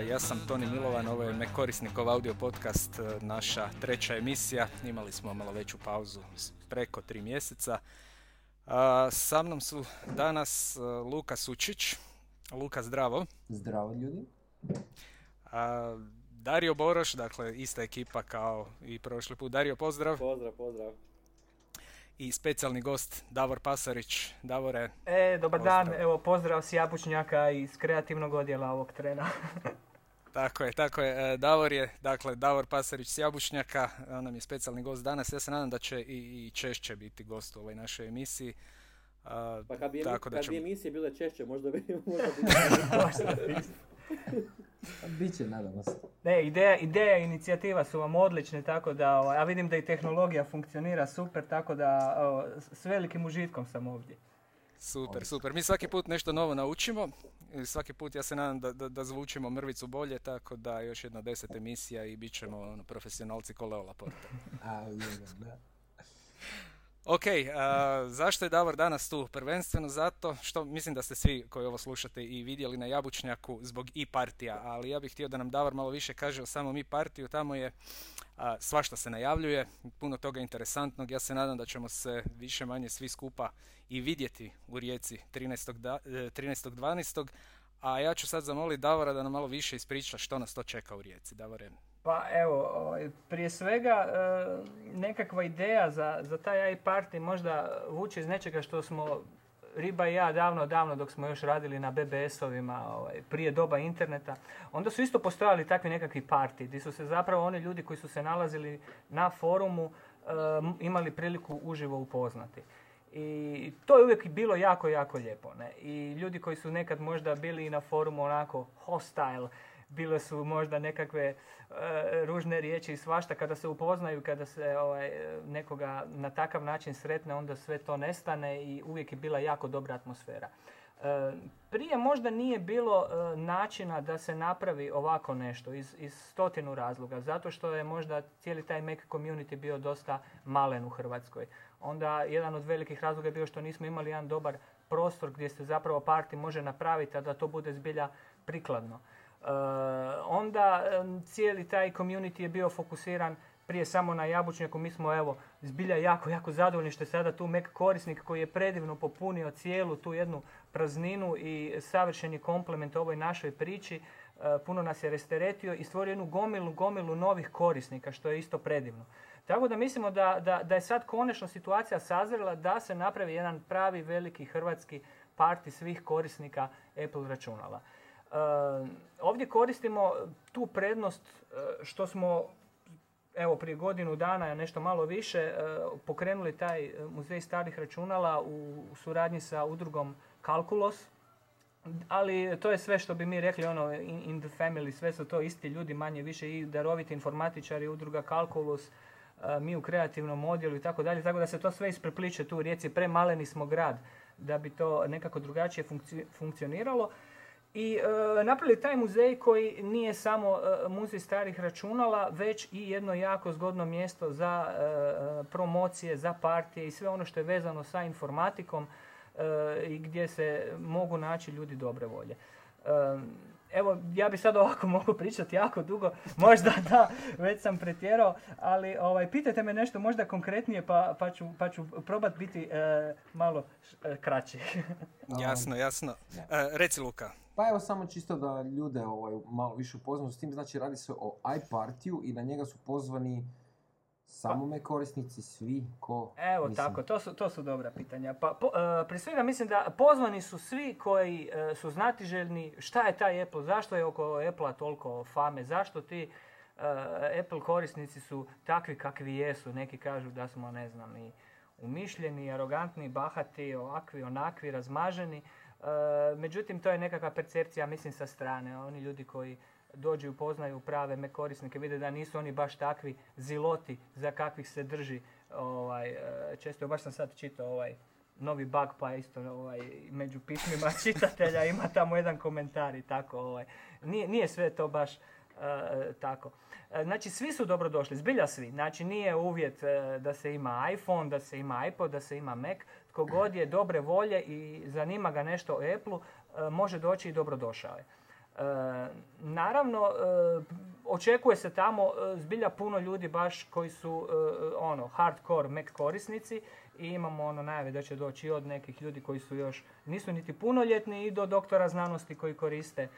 Ja sam Toni Milovan, ovo je Me korisnikov audio podcast, naša treća emisija. Imali smo malo veću pauzu, preko tri mjeseca. Sa mnom su danas Luka Sučić. Luka, zdravo. Zdravo ljudi. Dario Boroš, dakle ista ekipa kao i prošli put. Dario, pozdrav. Pozdrav, pozdrav. I specijalni gost Davor Pasarić. Davore. E, dobar dan, evo pozdrav s Jabučnjaka iz kreativnog odjela ovog trena. tako je, tako je. E, Davor je, dakle, Davor Pasarić s Jabučnjaka, on nam je specijalni gost danas. Ja se nadam da će i, i češće biti gost u ovoj našoj emisiji. pa kad bi, tako kad bi emisije bile češće, možda bi... Možda bi... Biće, nadamo se. Ne, ideja, ideja i inicijativa su vam odlične, tako da, ja ovaj, vidim da i tehnologija funkcionira super, tako da s velikim užitkom sam ovdje. Super, super. Mi svaki put nešto novo naučimo. Svaki put ja se nadam da, da, da zvučimo mrvicu bolje, tako da još jedna deset emisija i bit ćemo ono, profesionalci koleola porta. A. Ok, zašto je Davor danas tu? Prvenstveno zato što mislim da ste svi koji ovo slušate i vidjeli na Jabučnjaku zbog i partija, ali ja bih htio da nam Davor malo više kaže o samom i partiju. Tamo je a, svašta se najavljuje, puno toga interesantnog. Ja se nadam da ćemo se više manje svi skupa i vidjeti u Rijeci 13.12. E, A ja ću sad zamoliti Davora da nam malo više ispriča što nas to čeka u Rijeci. Davore, pa evo, ovaj, prije svega e, nekakva ideja za, za taj AI party možda vuče iz nečega što smo Riba i ja davno, davno dok smo još radili na BBS-ovima ovaj, prije doba interneta, onda su isto postojali takvi nekakvi parti gdje su se zapravo oni ljudi koji su se nalazili na forumu e, imali priliku uživo upoznati. I to je uvijek bilo jako, jako lijepo. Ne? I ljudi koji su nekad možda bili na forumu onako hostile, bile su možda nekakve e, ružne riječi i svašta kada se upoznaju, kada se ovaj, nekoga na takav način sretne, onda sve to nestane i uvijek je bila jako dobra atmosfera. E, prije možda nije bilo e, načina da se napravi ovako nešto iz, iz stotinu razloga, zato što je možda cijeli taj Mac community bio dosta malen u Hrvatskoj. Onda jedan od velikih razloga je bio što nismo imali jedan dobar prostor gdje se zapravo parti može napraviti, a da to bude zbilja prikladno. Uh, onda cijeli taj community je bio fokusiran prije samo na jabučnjaku. Mi smo evo zbilja jako, jako zadovoljni što je sada tu Mac korisnik koji je predivno popunio cijelu tu jednu prazninu i savršeni komplement ovoj našoj priči. Uh, puno nas je resteretio i stvorio jednu gomilu, gomilu novih korisnika što je isto predivno. Tako da mislimo da, da, da je sad konačno situacija sazrela da se napravi jedan pravi veliki hrvatski parti svih korisnika Apple računala. Eh, ovdje koristimo tu prednost eh, što smo evo prije godinu dana, nešto malo više, eh, pokrenuli taj muzej starih računala u suradnji sa udrugom Calculos. Ali to je sve što bi mi rekli ono in, the family, sve su to isti ljudi manje više i daroviti informatičari, udruga Calculus, mi u kreativnom odjelu i tako dalje, tako da se to sve isprepliče tu u Rijeci, premaleni smo grad da bi to nekako drugačije funkcioniralo i e, napravili taj muzej koji nije samo e, muzej starih računala, već i jedno jako zgodno mjesto za e, promocije, za partije i sve ono što je vezano sa informatikom e, i gdje se mogu naći ljudi dobre volje. Evo, ja bi sad ovako mogu pričati jako dugo, možda da, već sam pretjerao, ali ovaj, pitajte me nešto možda konkretnije pa, pa, ću, pa ću probat biti malo kraći. jasno, jasno. reci Luka, pa evo samo čisto da ljude ovaj, malo više upoznaju s tim, znači radi se o iPartiju i na njega su pozvani samo me korisnici, svi, ko? Evo tako, to su, to su dobra pitanja. Pa, po, uh, prije svega mislim da pozvani su svi koji uh, su znatiželjni šta je taj Apple, zašto je oko Apple-a toliko fame, zašto ti uh, Apple korisnici su takvi kakvi jesu, neki kažu da smo, ne znam, i umišljeni, arogantni, bahati, ovakvi, onakvi, razmaženi. E, međutim, to je nekakva percepcija, mislim, sa strane. Oni ljudi koji dođu i upoznaju prave me korisnike, vide da nisu oni baš takvi ziloti za kakvih se drži. Ovaj, e, često, baš sam sad čitao ovaj, novi bug pa isto ovaj, među pismima čitatelja ima tamo jedan komentar i tako. Ovaj. Nije, nije sve to baš E, tako. E, znači, svi su dobro došli, zbilja svi. Znači, nije uvjet da se ima iPhone, da se ima iPod, da se ima Mac. Tko god je dobre volje i zanima ga nešto o Apple-u, može doći i dobro došao je. Naravno, očekuje se tamo zbilja puno ljudi baš koji su ono hardcore Mac korisnici i imamo ono najave da će doći od nekih ljudi koji su još nisu niti punoljetni i do doktora znanosti koji koriste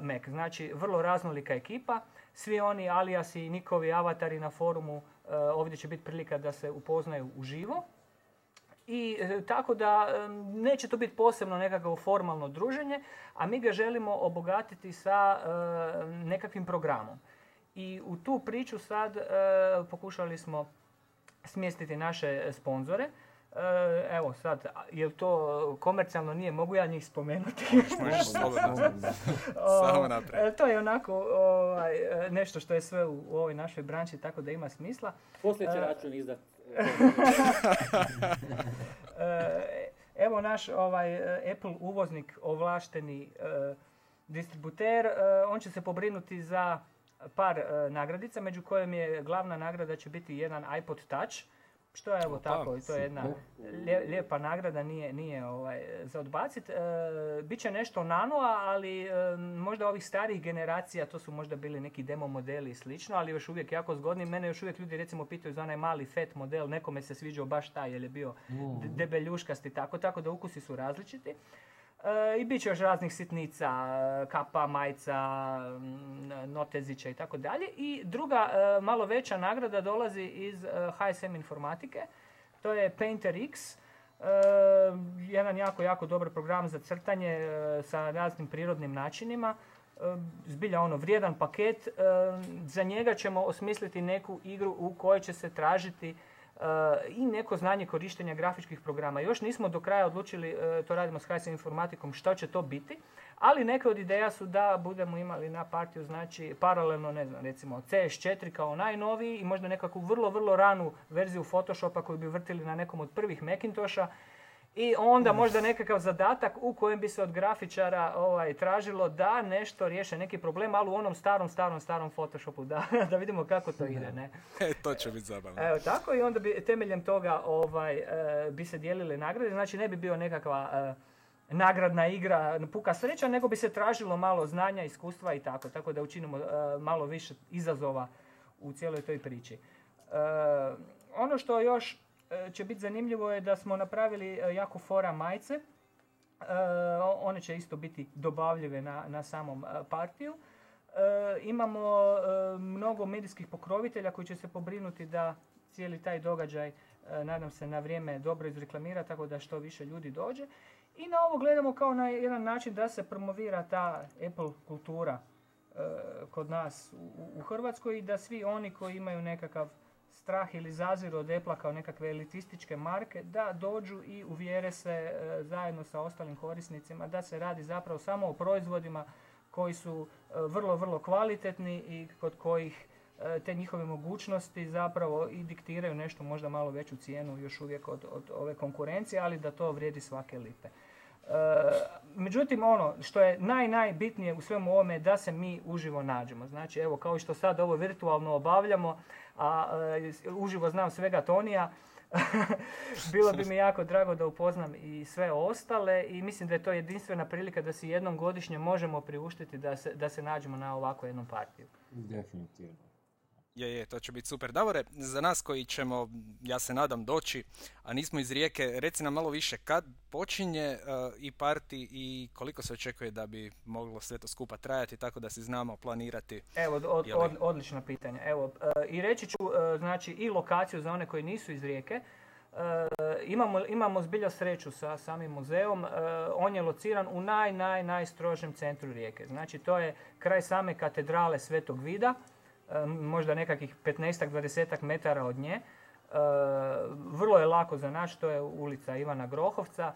Mac. Znači, vrlo raznolika ekipa. Svi oni alijasi i nikovi avatari na forumu ovdje će biti prilika da se upoznaju uživo. I e, tako da e, neće to biti posebno nekakvo formalno druženje, a mi ga želimo obogatiti sa e, nekakvim programom. I u tu priču sad pokušali smo smjestiti naše sponzore. Evo sad, je to komercijalno nije, mogu ja njih spomenuti? Samo naprijed. To je onako ovaj, nešto što je sve u, ovoj našoj branči, tako da ima smisla. Poslije će račun izdat. E, evo naš ovaj Apple uvoznik ovlašteni e, distributer, e, on će se pobrinuti za par nagradica, među kojim je glavna nagrada će biti jedan iPod Touch što je evo tako, i to je jedna lijepa nagrada, nije, nije ovaj, za odbacit. E, Biće nešto nanoa, ali e, možda ovih starih generacija, to su možda bili neki demo modeli i slično, ali još uvijek jako zgodni. Mene još uvijek ljudi recimo pitaju za onaj mali fat model, nekome se sviđao baš taj jer je bio mm. debeljuškasti tako, tako da ukusi su različiti. I bit će još raznih sitnica, kapa, majca, notezića i tako dalje. I druga e, malo veća nagrada dolazi iz HSM informatike. To je Painter X. E, jedan jako, jako dobar program za crtanje e, sa raznim prirodnim načinima. Zbilja ono, vrijedan paket. Za njega ćemo osmisliti neku igru u kojoj će se tražiti i neko znanje korištenja grafičkih programa. Još nismo do kraja odlučili, e, to radimo s HSM informatikom, što će to biti, ali neke od ideja su da budemo imali na partiju, znači paralelno, ne znam, recimo CS4 kao najnoviji i možda nekakvu vrlo, vrlo ranu verziju Photoshopa koju bi vrtili na nekom od prvih Macintosha i onda možda nekakav zadatak u kojem bi se od grafičara ovaj, tražilo da nešto riješe neki problem, ali u onom starom, starom, starom Photoshopu, da, da vidimo kako to ide. Ne? E, to će biti zabavno. Evo tako i onda bi temeljem toga ovaj, e, bi se dijelile nagrade, znači ne bi bio nekakva e, nagradna igra, puka sreća, nego bi se tražilo malo znanja, iskustva i tako, tako da učinimo e, malo više izazova u cijeloj toj priči. ono što još će biti zanimljivo je da smo napravili e, jako fora majice. E, one će isto biti dobavljive na, na samom partiju. Imamo mnogo medijskih pokrovitelja koji će se pobrinuti da cijeli taj događaj, nadam se, na vrijeme dobro izreklamira, tako da što više ljudi dođe. I na ovo gledamo kao na jedan način da se promovira ta Apple kultura kod nas u, u Hrvatskoj i da svi oni koji imaju nekakav strah ili zaziru od Apple kao nekakve elitističke marke, da dođu i uvjere se e, zajedno sa ostalim korisnicima da se radi zapravo samo o proizvodima koji su e, vrlo, vrlo kvalitetni i kod kojih e, te njihove mogućnosti zapravo i diktiraju nešto možda malo veću cijenu još uvijek od, od ove konkurencije, ali da to vrijedi svake lipe. međutim, ono što je naj, najbitnije u svemu ovome je da se mi uživo nađemo. Znači, evo, kao što sad ovo virtualno obavljamo, a e, uživo znam svega Tonija. Bilo bi mi jako drago da upoznam i sve ostale i mislim da je to jedinstvena prilika da si jednom godišnje možemo priuštiti da se, da se nađemo na ovako jednom partiju. Definitivno. Je, je, to će biti super. Davore, za nas koji ćemo, ja se nadam, doći, a nismo iz Rijeke, reci nam malo više, kad počinje uh, i parti i koliko se očekuje da bi moglo sve to skupa trajati, tako da si znamo planirati? Evo, od, od, odlično pitanje. Evo, uh, i reći ću, uh, znači, i lokaciju za one koji nisu iz Rijeke. imamo, imamo zbilja sreću sa samim muzeom. on je lociran u naj, naj, najstrožem centru Rijeke. Znači, to je kraj same katedrale Svetog Vida možda nekakvih 15-20 metara od nje. Vrlo je lako za naći, to je ulica Ivana Grohovca.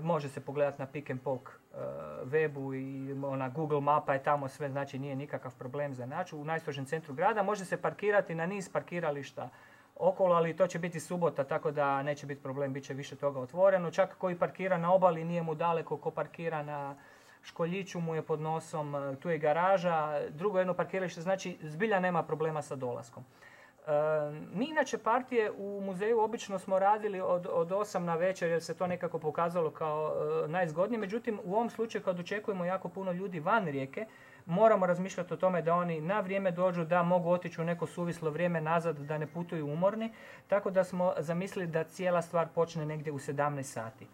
Može se pogledati na Pick and Pok webu i ona Google mapa je tamo sve, znači nije nikakav problem za naći. U najstrožem centru grada može se parkirati na niz parkirališta okolo, ali to će biti subota, tako da neće biti problem, bit će više toga otvoreno. Čak koji parkira na obali nije mu daleko ko parkira na Školjiću mu je pod nosom, e, tu je garaža, drugo jedno parkiralište, znači zbilja nema problema sa dolaskom. E, mi inače partije u muzeju obično smo radili od, od 8 na večer jer se to nekako pokazalo kao najzgodnije. Međutim, u ovom slučaju kad očekujemo jako puno ljudi van rijeke, moramo razmišljati o tome da oni na vrijeme dođu, da mogu otići u neko suvislo vrijeme nazad, da ne putuju umorni. Tako da smo zamislili da cijela stvar počne negdje u 17 sati.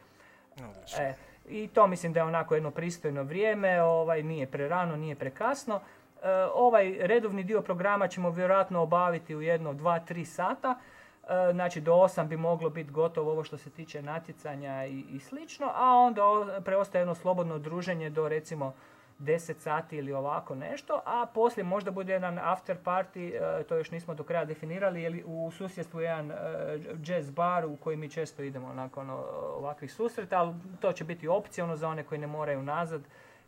E, I to mislim da je onako jedno pristojno vrijeme, ovaj, nije prerano, nije prekasno. E, ovaj redovni dio programa ćemo vjerojatno obaviti u jedno, dva, tri sata. E, znači do 8 bi moglo biti gotovo ovo što se tiče natjecanja i, i slično, a onda preostaje jedno slobodno druženje do recimo 10 sati ili ovako nešto, a poslije možda bude jedan after party, e, to još nismo do kraja definirali, ili u susjedstvu jedan e, jazz bar u koji mi često idemo nakon ovakvih susreta, ali to će biti opcionalno za one koji ne moraju nazad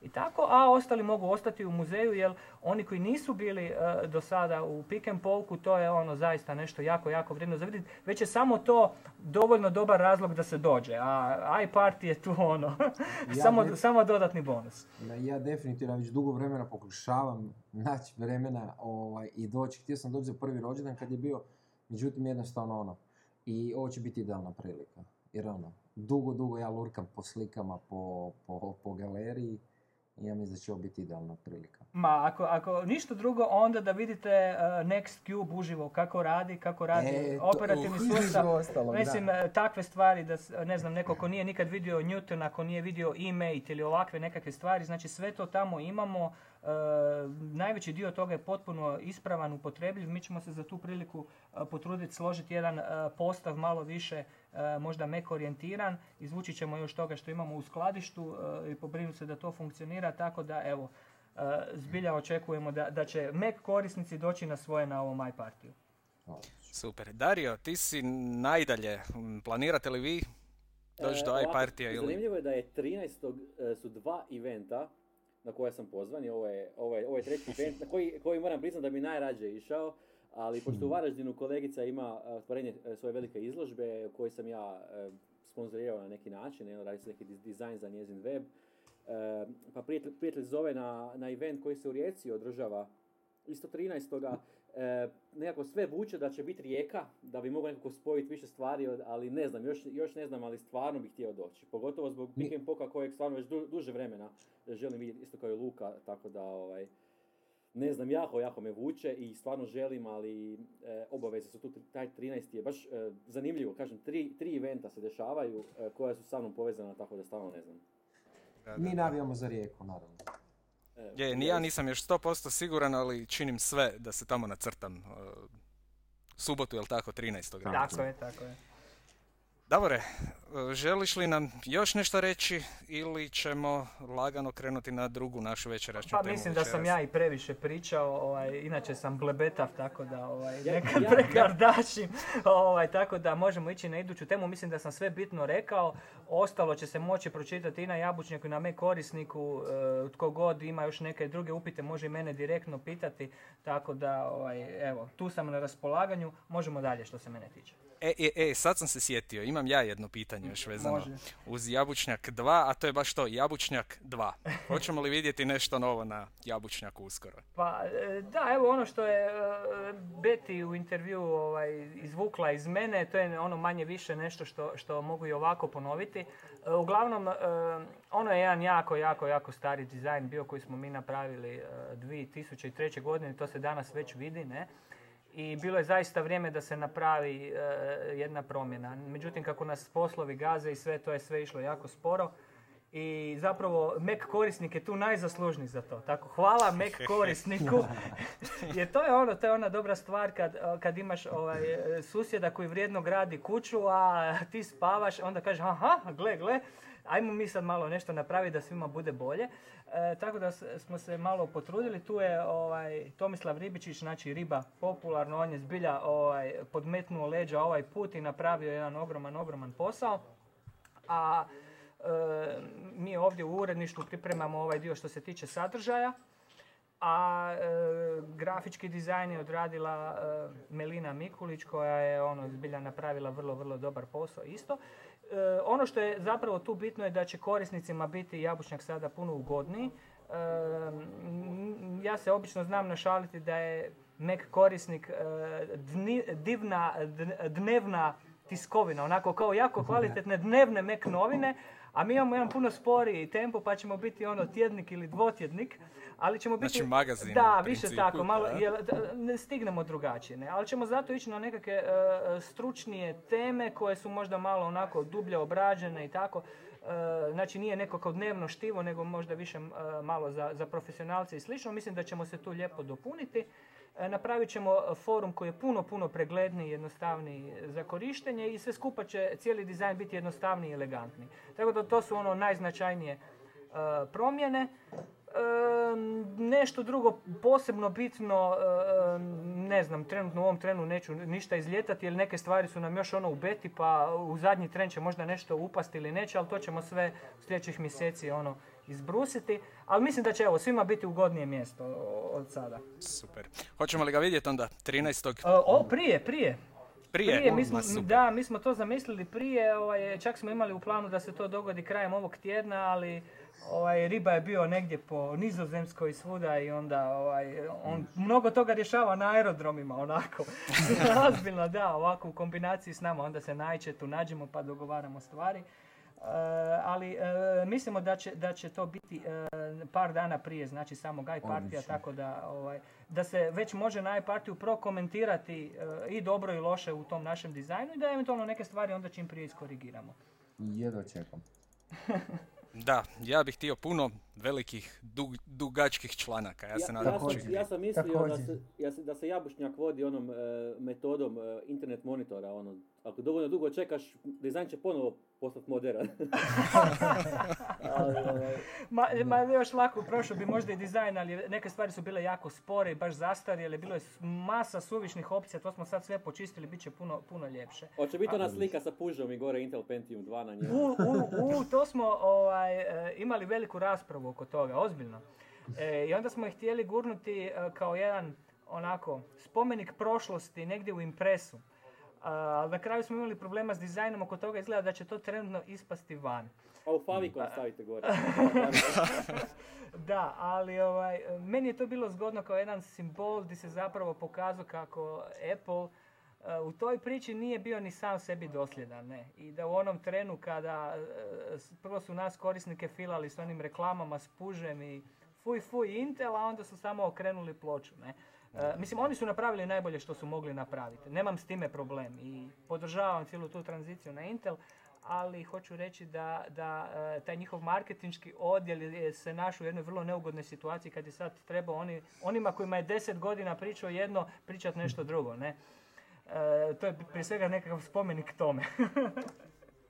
i tako, a ostali mogu ostati u muzeju jer oni koji nisu bili uh, do sada u pick and polku, to je ono zaista nešto jako, jako vrijedno za vidjeti. Već je samo to dovoljno dobar razlog da se dođe, a iParty je tu ono, samo, samo dodatni bonus. Ja definitivno već dugo vremena pokušavam naći vremena ovaj, i doći. Htio sam doći za prvi rođendan kad je bio, međutim jednostavno ono, i ovo će biti idealna prilika. Jer ono, dugo, dugo ja lurkam po slikama, po, po, po galeriji ja mislim da će ovo biti idealna prilika. Ma, ako, ako ništa drugo, onda da vidite uh, Next Cube uživo, kako radi, kako radi e, operativni sustav. Mislim, da. takve stvari, da, ne znam, neko ko nije nikad vidio Newton, ako nije vidio e ili ovakve nekakve stvari, znači sve to tamo imamo, E, najveći dio toga je potpuno ispravan, upotrebljiv. Mi ćemo se za tu priliku e, potruditi složiti jedan e, postav malo više možda mek orijentiran. Izvući ćemo još toga što imamo u skladištu i pobrinuti se da to funkcionira. Tako da evo, zbilja očekujemo da, da će Mac korisnici doći na svoje na ovom iPartiju. Super. Dario, ti si najdalje. Planirate li vi doći do iPartija? Ili... Zanimljivo je da je 13. su dva eventa na koje sam pozvan i ovo je, ovo je, ovo je treći event na koji, koji moram priznati da bi najrađe išao, ali pošto u Varaždinu kolegica ima otvorenje e, svoje velike izložbe koje sam ja e, sponzorirao na neki način, jedno radi se neki dizajn za njezin web, pa prijatelj, prijatelj zove na, na event koji se u Rijeci održava isto 13 e, nekako sve vuče da će biti rijeka, da bi mogao nekako spojiti više stvari, ali ne znam, još, još ne znam, ali stvarno bih htio doći. Pogotovo zbog Pick and Poka kojeg stvarno već du, duže vremena želim vidjeti, isto kao i Luka, tako da ovaj, ne znam, jako, jako me vuče i stvarno želim, ali e, obaveze su tu, taj 13. je baš e, zanimljivo, kažem, tri, tri eventa se dešavaju e, koja su sa mnom povezana, tako da stvarno ne znam. Mi navijamo za rijeku, naravno. Je, ni ja nisam još 100% siguran, ali činim sve da se tamo nacrtam. Uh, subotu, jel tako, 13. Tako je, tako je. Davore, želiš li nam još nešto reći ili ćemo lagano krenuti na drugu našu večerašnju pa, temu? Pa mislim da sam ja i previše pričao, ovaj, inače sam blebetav, tako da ovaj, nekad ja, prekardašim, ovaj, tako da možemo ići na iduću temu. Mislim da sam sve bitno rekao, ostalo će se moći pročitati i na Jabučnjaku i na me korisniku, e, tko god ima još neke druge upite može i mene direktno pitati, tako da ovaj, evo, tu sam na raspolaganju, možemo dalje što se mene tiče. E, e, e, sad sam se sjetio, imam ja jedno pitanje još vezano uz Jabučnjak 2, a to je baš to, Jabučnjak 2. Hoćemo li vidjeti nešto novo na Jabučnjaku uskoro? Pa e, da, evo ono što je uh, Betty u intervju ovaj, izvukla iz mene, to je ono manje više nešto što, što mogu i ovako ponoviti. Uh, uglavnom, ono je jedan jako, jako, jako stari dizajn bio koji smo mi napravili 2003. godine, to se danas već vidi, ne? I bilo je zaista vrijeme da se napravi e, jedna promjena. Međutim, kako nas poslovi gaze i sve to je sve išlo jako sporo i zapravo Mac korisnik je tu najzaslužniji za to. Tako, hvala Mac korisniku. Jer to je ono, to je ona dobra stvar kad, kad imaš ovaj, susjeda koji vrijedno gradi kuću, a ti spavaš, onda kažeš aha, gle, gle, ajmo mi sad malo nešto napraviti da svima bude bolje. E, tako da smo se malo potrudili. Tu je ovaj, Tomislav Ribičić, znači riba popularno, on je zbilja ovaj, podmetnuo leđa ovaj put i napravio jedan ogroman, ogroman posao. A e, mi ovdje u uredništvu pripremamo ovaj dio što se tiče sadržaja. A e, grafički dizajn je odradila Melina Mikulić koja je ono zbilja napravila vrlo, vrlo dobar posao isto. E, ono što je zapravo tu bitno je da će korisnicima biti jabučnjak sada puno ugodniji. E, ja se obično znam našaliti da je Mac korisnik, divna, dnevna tiskovina, onako kao jako kvalitetne dnevne Mac novine, a mi imamo jedan puno sporiji tempo pa ćemo biti ono tjednik ili dvotjednik, ali ćemo biti... Znači magazin Da, više tako, malo, ne stignemo drugačije, ne? ali ćemo zato ići na nekakve e, stručnije teme koje su možda malo onako dublje obrađene i tako. E, znači nije neko kao dnevno štivo, nego možda više malo za, za profesionalce i slično. Mislim da ćemo se tu lijepo dopuniti. Napravit ćemo forum koji je puno, puno pregledniji, jednostavniji za korištenje i sve skupa će cijeli dizajn biti jednostavniji i elegantniji. Tako da to su ono najznačajnije promjene. E, nešto drugo posebno bitno, ne znam, trenutno u ovom trenu neću ništa izljetati jer neke stvari su nam još ono u beti pa u zadnji tren će možda nešto upasti ili neće, ali to ćemo sve u sljedećih mjeseci ono izbrusiti, ali mislim da će evo svima biti ugodnije mjesto od sada. Super. Hoćemo li ga vidjeti onda 13. O, prije, prije. Prije, prije mi smo, da, mi smo to zamislili prije, ovaj, čak smo imali u planu da se to dogodi krajem ovog tjedna, ali ovaj, riba je bio negdje po nizozemskoj svuda i onda ovaj, on mnogo toga rješava na aerodromima onako. Ozbiljno da, ovako u kombinaciji s nama, onda se najče tu nađemo pa dogovaramo stvari. Eh, ali eh, mislimo da će, da će to biti eh, par dana prije, znači samog partija, tako da, ovaj, da se već može na iPartiju prokomentirati i dobro i loše u tom našem dizajnu i da eventualno neke stvari onda čim prije iskorigiramo. Jedva čekam. Da, ja bih htio puno velikih, dug, dugačkih članaka. Ja, se nadam ja, sam, ja sam mislio da se, ja da se Jabušnjak vodi onom metodom internet monitora. Ono, ako dovoljno dugo čekaš, dizajn će ponovo postati moderan. Ovaj, ma, ma, još lako, prošao bi možda i dizajn, ali neke stvari su bile jako spore i baš zastarjele, bilo je masa suvišnih opcija, to smo sad sve počistili, bit će puno, puno ljepše. Hoće biti ona slika sa pužom i gore Intel Pentium 2 na njemu. U, u, u, to smo ovaj, e, imali veliku raspravu oko toga, ozbiljno. E, I onda smo ih htjeli gurnuti e, kao jedan onako spomenik prošlosti negdje u impresu ali na kraju smo imali problema s dizajnom oko toga, izgleda da će to trenutno ispasti van. Pa u Favicon stavite gore. da, ali ovaj, meni je to bilo zgodno kao jedan simbol gdje se zapravo pokazao kako Apple u toj priči nije bio ni sam sebi dosljedan. Ne? I da u onom trenu kada prvo su nas korisnike filali s onim reklamama s pužem i fuj fuj Intel, a onda su samo okrenuli ploču. Ne? E, mislim, oni su napravili najbolje što su mogli napraviti. Nemam s time problem i podržavam cijelu tu tranziciju na Intel, ali hoću reći da, da e, taj njihov marketinški odjel je se našao u jednoj vrlo neugodnoj situaciji kad je sad trebao oni, onima kojima je deset godina pričao jedno, pričati nešto drugo. Ne? E, to je prije svega nekakav spomenik tome.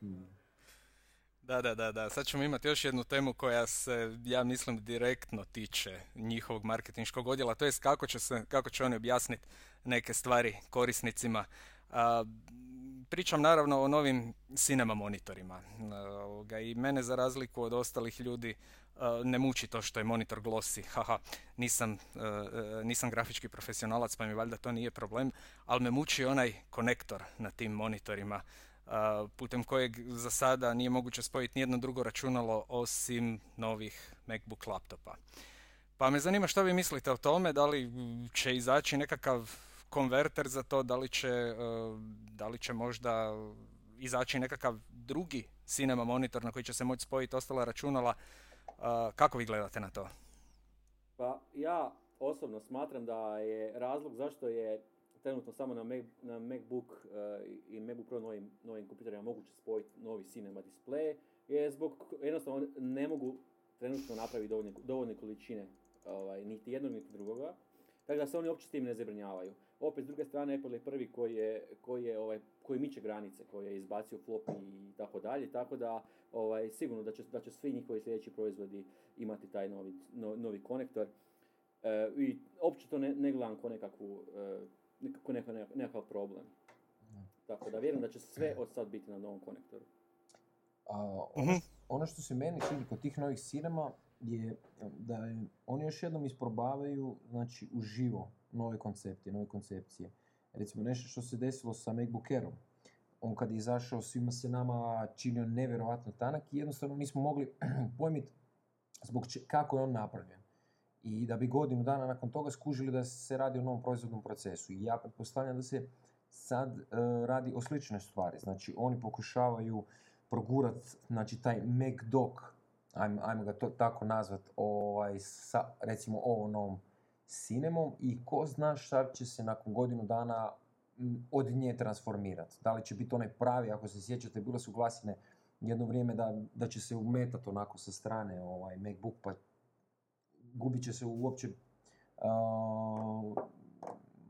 Da, da, da, da. Sad ćemo imati još jednu temu koja se, ja mislim, direktno tiče njihovog marketinškog odjela, to jest kako će, se, kako će oni objasniti neke stvari korisnicima. A, pričam naravno o novim cinema monitorima. I mene za razliku od ostalih ljudi ne muči to što je monitor glosi. Haha, nisam, nisam grafički profesionalac pa mi valjda to nije problem, ali me muči onaj konektor na tim monitorima putem kojeg za sada nije moguće spojiti nijedno drugo računalo osim novih MacBook laptopa. Pa me zanima što vi mislite o tome, da li će izaći nekakav konverter za to, da li će, e, da li će možda izaći nekakav drugi cinema monitor na koji će se moći spojiti ostala računala. Kako vi gledate na to? Pa ja osobno smatram da je razlog zašto je trenutno samo na, Mac, na MacBook uh, i MacBook Pro novim, novim kompjuterima moguće spojiti novi cinema display je zbog jednostavno ne mogu trenutno napraviti dovoljne, dovoljne količine ovaj, niti jednog niti drugoga. Tako da se oni uopće s tim ne zabrinjavaju. Opet, s druge strane, Apple je prvi koji, je, koji, je, ovaj, koji miče granice, koji je izbacio floppy i tako dalje, tako da ovaj, sigurno da će, da će svi njihovi sljedeći proizvodi imati taj novi, novi konektor. E, I uopće to ne, ne gledam kao nekakvu e, nekako nekakav problem. Tako da vjerujem da će sve od sad biti na novom konektoru. A, ono, ono što se meni čini kod tih novih cinema je da oni još jednom isprobavaju znači, uživo nove koncepte, nove koncepcije. Recimo nešto što se desilo sa MacBook Airom. On kad je izašao svima se nama činio nevjerojatno tanak i jednostavno nismo mogli pojmiti zbog če, kako je on napravljen. I da bi godinu dana nakon toga skužili da se radi o novom proizvodnom procesu. I ja pretpostavljam da se sad e, radi o sličnoj stvari. Znači, oni pokušavaju progurat, znači, taj Mac Dock, ajmo, ajmo ga to tako nazvat, ovaj, sa, recimo, ovom novom Cinemom i ko zna šta će se nakon godinu dana od nje transformirati. Da li će biti onaj pravi, ako se sjećate, bile su glasine jedno vrijeme da, da će se umetati onako sa strane ovaj MacBook, pa gubit će se uopće uh,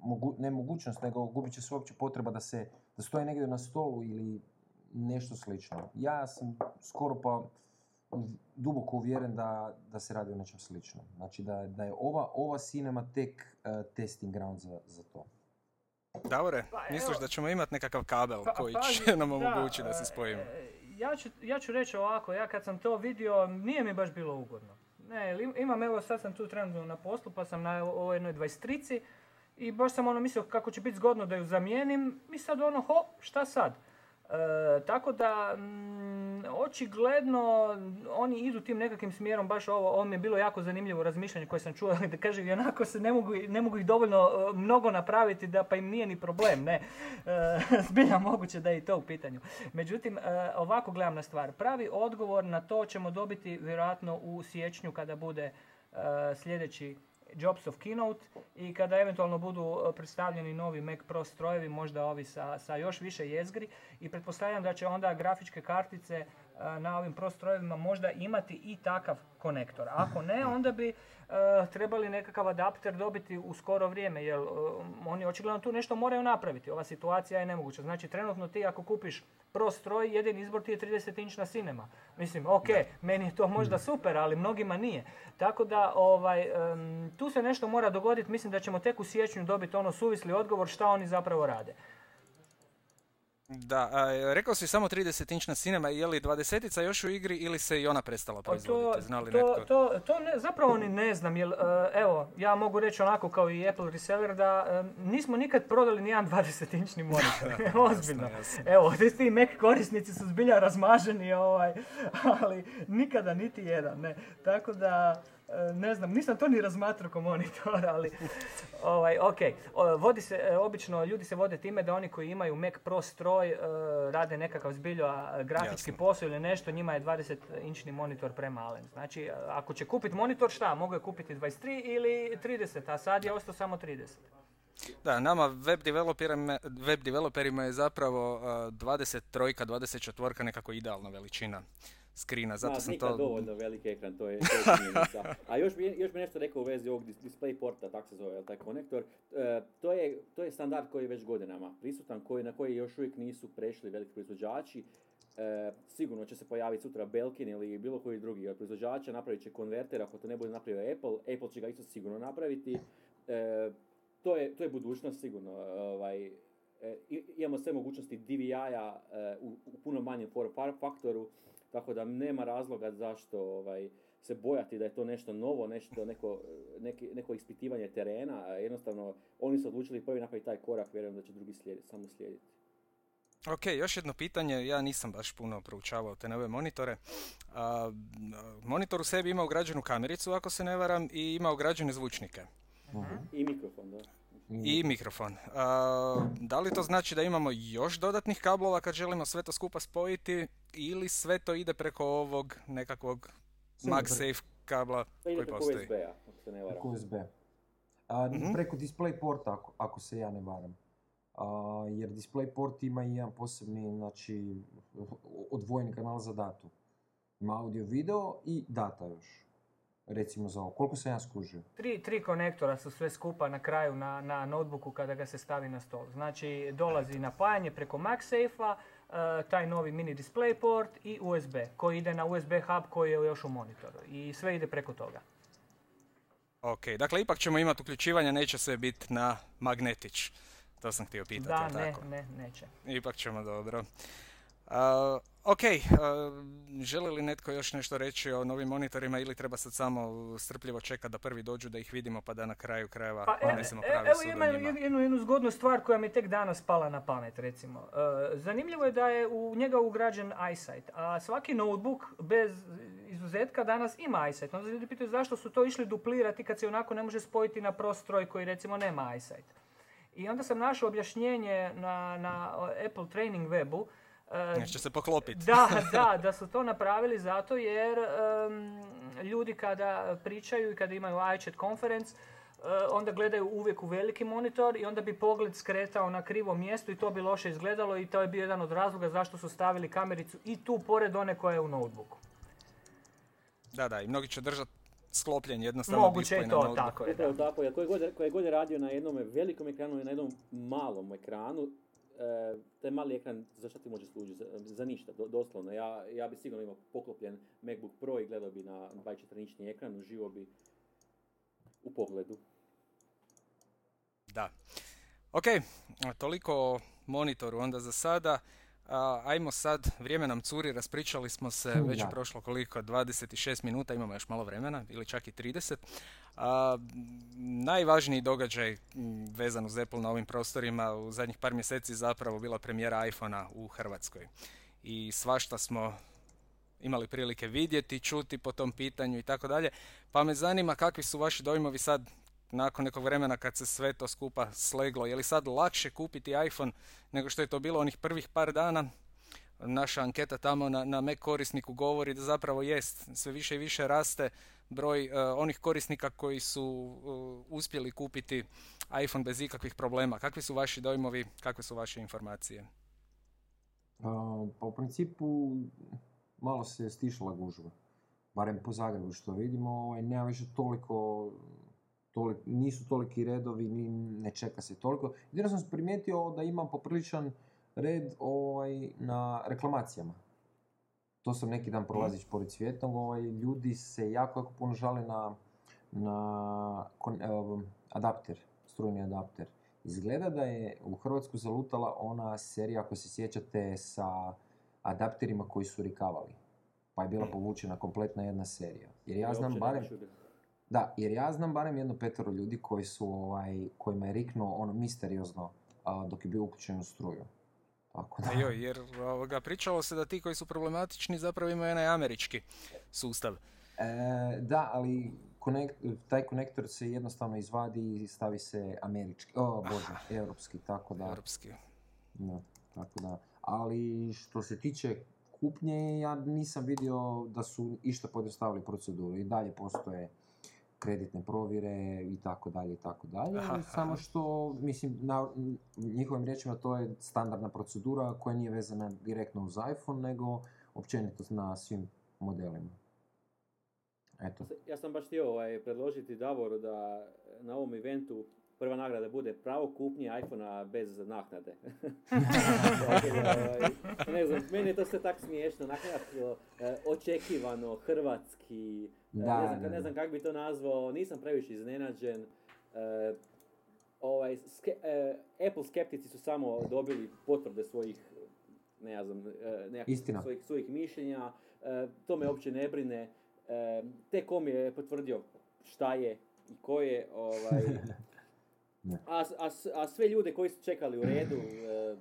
mogu, ne mogućnost, nego gubit će se uopće potreba da se da stoji negdje na stolu ili nešto slično. Ja sam skoro pa duboko uvjeren da, da se radi o nečem sličnom. Znači da, da je ova, ova cinema tek uh, testing ground za, za to. Davore, Pa, misliš evo- da ćemo imati nekakav kabel Pa- koji će nam da, omogućiti da se e, spojimo? e, Ja ću, ja ću reći ovako, ja kad sam to vidio, nije mi baš bilo ugodno. Ne, imam, evo sad sam tu trenutno na poslu, pa sam na ovoj jednoj 23 i baš sam ono mislio kako će biti zgodno da ju zamijenim i sad ono, ho, šta sad? E, tako da, mm, očigledno, oni idu tim nekakvim smjerom, baš ovo, ovo mi je bilo jako zanimljivo razmišljanje koje sam čuo, da kaže, i onako se ne mogu, ne mogu ih dovoljno e, mnogo napraviti da pa im nije ni problem, ne. E, zbilja moguće da je i to u pitanju. Međutim, e, ovako gledam na stvar. Pravi odgovor na to ćemo dobiti vjerojatno u siječnju kada bude e, sljedeći Jobsov keynote i kada eventualno budu e, predstavljeni novi Mac Pro strojevi, možda ovi sa, sa još više jezgri. I pretpostavljam da će onda grafičke kartice na ovim Pro strojevima možda imati i takav konektor. Ako ne, onda bi trebali nekakav adapter dobiti u skoro vrijeme, jer oni očigledno tu nešto moraju napraviti. Ova situacija je nemoguća. Znači, trenutno ti ako kupiš Pro stroj, jedini izbor ti je 30-inčna cinema. Mislim, ok, meni je to možda super, ali mnogima nije. Tako da, ovaj, tu se nešto mora dogoditi. Mislim da ćemo tek u siječnju dobiti ono suvisli odgovor šta oni zapravo rade. Da, a, rekao si samo 30-inčna cinema, je li 20-ica još u igri ili se i ona prestala Pa proizvoditi? Zna li to, netko? to, to ne, zapravo ni ne znam, jer e, evo, ja mogu reći onako kao i Apple reseller da e, nismo nikad prodali ni jedan 20-inčni monitor, ozbiljno. Jasno, jasno. Evo, ti ti Mac korisnici su zbilja razmaženi, ovaj, ali nikada niti jedan, ne. Tako da, ne znam, nisam to ni razmatrao ko monitor, ali, ovaj, ok. O, Vodi se, e, obično, ljudi se vode time da oni koji imaju Mac Pro stroj e, rade nekakav zbilja grafički posao ili nešto, njima je 20-inčni monitor premalen. Znači, e, ako će kupiti monitor, šta? Mogu je kupiti 23 ili 30, a sad je ostao samo 30. Da, nama web developerima, web developerima je zapravo a, 23, 24 nekako idealna veličina skrina, zato Ma, sam nikad to... dovoljno veliki ekran, to je, to je činjenica. A još bi, još bi nešto rekao u vezi ovog dis- display porta, tako se zove, jel, taj konektor. E, to, je, to je standard koji je već godinama prisutan, koji, na koji još uvijek nisu prešli veliki proizvođači. E, sigurno će se pojaviti sutra Belkin ili bilo koji drugi od proizvođača, napravit će konverter, ako to ne bude napravio Apple, Apple će ga isto sigurno napraviti. E, to, je, to je budućnost sigurno. Ovaj, e, imamo sve mogućnosti DVI-a e, u, u puno manjem form fa- faktoru, tako da nema razloga zašto ovaj, se bojati da je to nešto novo, nešto, neko, neki, neko ispitivanje terena. Jednostavno, oni su odlučili prvi napraviti taj korak, vjerujem da će drugi slijediti, samo slijediti. Ok, još jedno pitanje, ja nisam baš puno proučavao te nove monitore. A, monitor u sebi ima ugrađenu kamericu, ako se ne varam, i ima ugrađene zvučnike. I mikrofon, da. I mikrofon. A, da li to znači da imamo još dodatnih kablova kad želimo sve to skupa spojiti ili sve to ide preko ovog nekakvog MagSafe kabla To ide koji preko postoji? USB-a, ako se ne varam. Preko USB. A, Mhm. Preko display porta, ako, ako se ja ne varam. A, jer display port ima i jedan posebni, znači, odvojeni kanal za datu. Ima audio, video i data još. Recimo za ovo. Koliko sam ja skužio? Tri, tri konektora su sve skupa na kraju na, na notebooku kada ga se stavi na stol. Znači dolazi napajanje preko MagSafe-a, e, taj novi mini DisplayPort i USB koji ide na USB hub koji je još u monitoru. I sve ide preko toga. Ok, dakle ipak ćemo imati uključivanja, neće sve biti na magnetić. To sam htio pitati, Da, ne, tako? ne, neće. Ipak ćemo dobro. A, ok, a, želi li netko još nešto reći o novim monitorima ili treba sad samo strpljivo čekati da prvi dođu da ih vidimo pa da na kraju krajeva Pa e, donesemo e, pravi evo ima jednu, jednu, jednu zgodnu stvar koja mi tek danas pala na pamet recimo. E, zanimljivo je da je u njega ugrađen iSight, a svaki notebook bez izuzetka danas ima iSight. Onda se ljudi pitaju zašto su to išli duplirati kad se onako ne može spojiti na prostroj koji recimo nema iSight. I onda sam našao objašnjenje na, na Apple Training webu E, Neće se poklopiti. Da, da, da su to napravili zato jer ljudi kada pričaju i kada imaju iChat conference, uh, onda gledaju uvijek u veliki monitor i onda bi pogled skretao na krivo mjesto i to bi loše izgledalo i to je bio jedan od razloga zašto su stavili kamericu i tu pored one koja je u notebooku. Da, da, i mnogi će držati sklopljen jednostavno Moguće je to, tako je. Da. Tako, je. Koji god, koji god je radio na jednom velikom ekranu i na jednom malom ekranu, e, taj mali ekran za šta ti može služiti? Za, za ništa, do, doslovno. Ja, ja bi sigurno imao poklopljen MacBook Pro i gledao bi na 24-inčni ekran, uživo bi u pogledu. Da. Ok, toliko o monitoru onda za sada. A, ajmo sad, vrijeme nam curi, raspričali smo se, već je prošlo koliko, 26 minuta, imamo još malo vremena, ili čak i 30. A, najvažniji događaj vezan uz Apple na ovim prostorima u zadnjih par mjeseci zapravo bila premijera iPhonea u Hrvatskoj. I svašta smo imali prilike vidjeti, čuti po tom pitanju i tako dalje. Pa me zanima kakvi su vaši dojmovi sad nakon nekog vremena kad se sve to skupa sleglo, je li sad lakše kupiti iPhone nego što je to bilo onih prvih par dana? Naša anketa tamo na, na Mac korisniku govori da zapravo jest, sve više i više raste broj uh, onih korisnika koji su uh, uspjeli kupiti iPhone bez ikakvih problema. Kakvi su vaši dojmovi, kakve su vaše informacije? pa u principu malo se stišla gužva. Barem po Zagrebu što vidimo, ovaj, nema više toliko nisu toliki redovi, ni ne čeka se toliko. Jedino sam primijetio da ima popriličan red ovaj, na reklamacijama. To sam neki dan prolazić pored svijetom, ovaj, ljudi se jako, jako puno žale na, na adapter, strujni adapter. Izgleda da je u Hrvatsku zalutala ona serija, ako se sjećate, sa adapterima koji su rikavali. Pa je bila mm. povučena kompletna jedna serija. Jer ja znam barem... Da, jer ja znam barem jedno petero ljudi koji su, ovaj, kojima je riknuo ono misteriozno dok je bio uključen u struju. Tako da. Joj, jer ovoga, pričalo se da ti koji su problematični zapravo imaju onaj američki sustav. E, da, ali taj konektor se jednostavno izvadi i stavi se američki, o bože, ah. europski, tako da. Europski. Da, tako da. Ali što se tiče kupnje, ja nisam vidio da su išta pojednostavili proceduru i dalje postoje kreditne provjere i tako dalje i tako dalje. Samo što, mislim, na njihovim riječima to je standardna procedura koja nije vezana direktno uz iPhone, nego općenito na svim modelima. Eto. Ja sam baš htio ovaj, predložiti Davoru da na ovom eventu prva nagrada bude pravo kupnje iPhonea bez naknade. Ne znam, meni je to sve tako smiješno, nekako eh, očekivano, hrvatski, da, ne znam, ne znam kako bi to nazvao, nisam previše iznenađen. E, ovaj, ske, Apple skeptici su samo dobili potvrde svojih ne znam, svojih, svojih mišljenja, to me uopće ne brine. T-Com je potvrdio šta je i ko je, ovaj, A, a, a sve ljude koji su čekali u redu, e,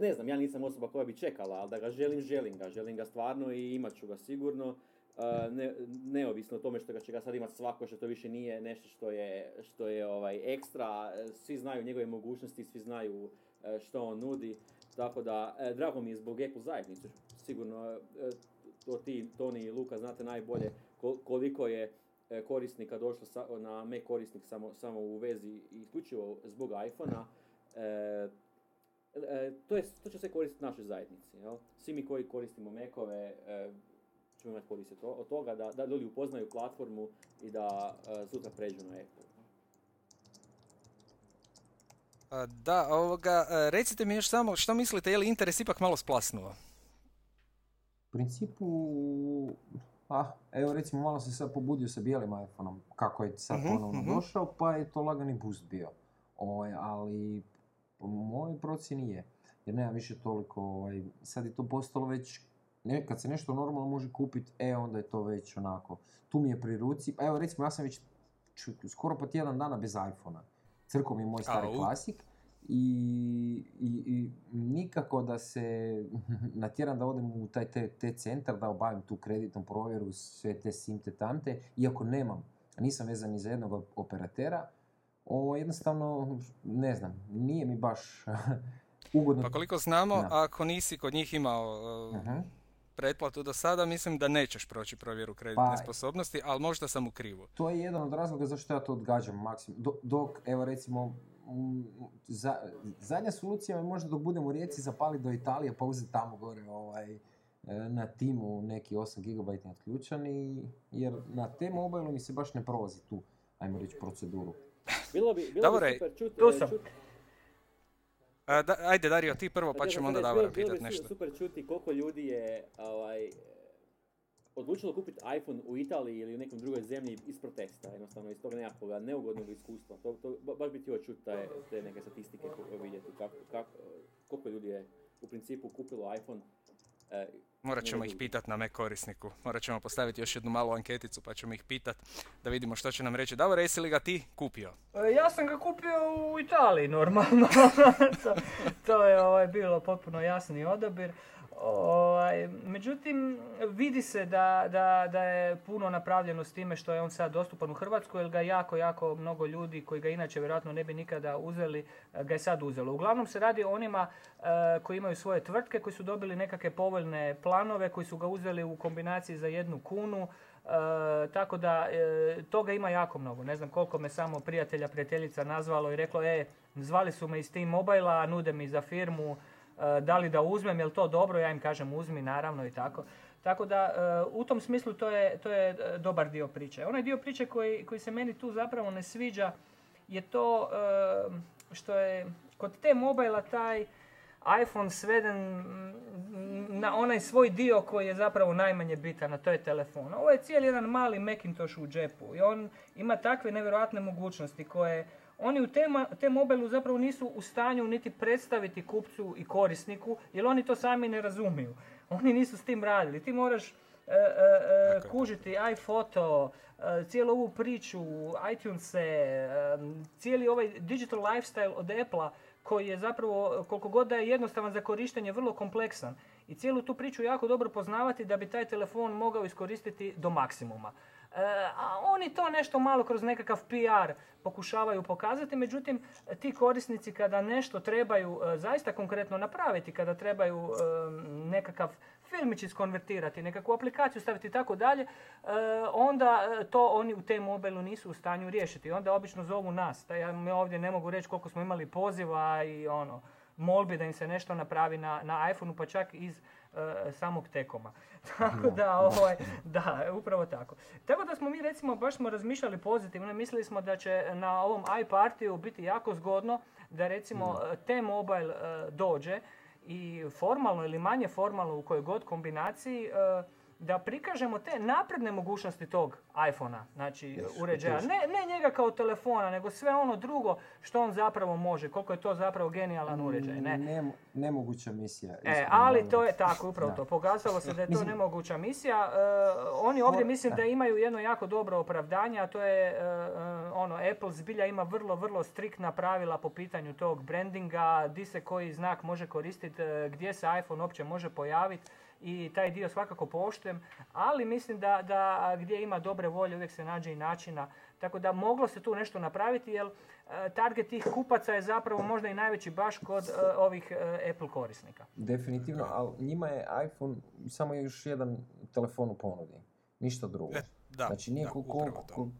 ne znam, ja nisam osoba koja bi čekala, ali da ga želim, želim ga. Želim ga stvarno i imat ću ga sigurno. E, ne, neovisno o tome što ga će ga sad imati svako, što to više nije nešto što je, što je ovaj, ekstra. Svi znaju njegove mogućnosti, svi znaju e, što on nudi. Tako da, drago mi je zbog Apple zajednicu. Sigurno, to ti, Toni i Luka, znate najbolje koliko je E, korisnika došlo sa, na Mac korisnik samo, samo u vezi isključivo zbog iPhona, e, e, to, je, to će se koristiti našoj zajednici. Jel? Svi mi koji koristimo Macove e, ćemo imati koristiti od toga da, da ljudi upoznaju platformu i da e, sutra pređu na Apple. Da, ovoga, e, recite mi još samo što mislite, je li interes ipak malo splasnuo? U principu a evo recimo malo se sad pobudio sa bijelim iPhoneom, kako je sad uh-huh, ponovno uh-huh. došao, pa je to lagani boost bio. Ovaj, ali po mojoj procjeni je, jer nema više toliko, ovaj, sad je to postalo već, ne, kad se nešto normalno može kupiti, e onda je to već onako, tu mi je pri ruci, pa evo recimo ja sam već skoro pa tjedan dana bez iPhonea. Crko mi je moj stari klasik i, i, i nikako da se natjeram da odem u taj te, te centar, da obavim tu kreditnu provjeru, sve te simte tamte, iako nemam, nisam vezan ni za jednog operatera, ovo jednostavno, ne znam, nije mi baš ugodno. Pa koliko znamo, ako nisi kod njih imao uh, pretplatu do sada, mislim da nećeš proći provjeru kreditne pa, sposobnosti, ali možda sam u krivu. To je jedan od razloga zašto ja to odgađam maksimum. Dok, evo recimo, za, zadnja solucija je možda dok budem u Rijeci zapali do Italije pa uzeti tamo gore ovaj, e, na timu neki 8 GB otključan i, jer na te mobilu mi se baš ne prolazi tu, ajmo reći, proceduru. Bilo bi, bilo bi super čuti... Tu sam. Da, ajde Dario, ti prvo pa ćemo onda Davora pitati nešto. Super čuti koliko ljudi je ovaj, odlučilo kupiti iPhone u Italiji ili u nekom drugoj zemlji iz protesta, jednostavno iz tog nekakvog neugodnog iskustva. To, to, baš bi htio čuti te, te neke statistike vidjeti kako, kako, koliko ljudi je u principu kupilo iPhone E, Morat ćemo ih pitati na Mac korisniku. Morat ćemo postaviti još jednu malu anketicu pa ćemo ih pitati da vidimo što će nam reći. Davor, jesi li ga ti kupio? E, ja sam ga kupio u Italiji normalno. to, to, je ovaj, bilo potpuno jasni odabir. Ovaj, međutim, vidi se da, da, da je puno napravljeno s time što je on sad dostupan u Hrvatsku, jer ga jako, jako mnogo ljudi koji ga inače vjerojatno ne bi nikada uzeli, ga je sad uzelo. Uglavnom se radi o onima uh, koji imaju svoje tvrtke, koji su dobili nekakve povoljne planove, koji su ga uzeli u kombinaciji za jednu kunu, uh, tako da uh, toga ima jako mnogo. Ne znam koliko me samo prijatelja, prijateljica nazvalo i reklo, e, zvali su me iz T-Mobile, a nude mi za firmu E, da li da uzmem, je li to dobro, ja im kažem uzmi naravno i tako. Tako da e, u tom smislu to je, to je e, dobar dio priče. Onaj dio priče koji, koji se meni tu zapravo ne sviđa je to što je kod te mobila taj iPhone sveden na onaj svoj dio koji je zapravo najmanje bitan, a to je telefon. Ovo je cijeli jedan mali Macintosh u džepu i on ima takve nevjerojatne mogućnosti koje oni u te mobilu zapravo nisu u stanju niti predstaviti kupcu i korisniku, jer oni to sami ne razumiju. Oni nisu s tim radili. Ti moraš e, e, e, kužiti iPhoto, cijelu ovu priču, iTunes, cijeli ovaj digital lifestyle od apple koji je zapravo, koliko god da je jednostavan za korištenje, vrlo kompleksan. I cijelu tu priču jako dobro poznavati da bi taj telefon mogao iskoristiti do maksimuma. A oni to nešto malo kroz nekakav PR pokušavaju pokazati, međutim ti korisnici kada nešto trebaju e, zaista konkretno napraviti, kada trebaju e, nekakav filmić iskonvertirati, nekakvu aplikaciju staviti i tako dalje, e, onda to oni u tem mobilu nisu u stanju riješiti. Onda obično zovu nas. Ja ovdje ne mogu reći koliko smo imali poziva i ono molbi da im se nešto napravi na, na iPhoneu, pa čak iz uh, samog tekoma. tako da, ovaj, da, upravo tako. Tako da smo mi recimo, baš smo razmišljali pozitivno, mislili smo da će na ovom iPartiju biti jako zgodno da recimo. T-Mobile uh, dođe i formalno ili manje formalno u kojoj god kombinaciji uh, da prikažemo te napredne mogućnosti tog iPhona, znači uređaja. Ne, ne njega kao telefona, nego sve ono drugo što on zapravo može, koliko je to zapravo genijalan mm, uređaj. Ne? nemoguća misija. E, ali to je tako, upravo to. Pokazalo se da je to nemoguća misija. Uh, oni ovdje mislim da imaju jedno jako dobro opravdanje, a to je uh, ono, Apple zbilja ima vrlo, vrlo striktna pravila po pitanju tog brandinga, di se koji znak može koristiti, gdje se iPhone uopće može pojaviti i taj dio svakako poštujem, ali mislim da, da gdje ima dobre volje uvijek se nađe i načina. Tako da moglo se tu nešto napraviti jer e, target tih kupaca je zapravo možda i najveći baš kod e, ovih e, Apple korisnika. Definitivno, ali njima je iPhone samo još jedan telefon u ponudi, ništa drugo. Da, znači nije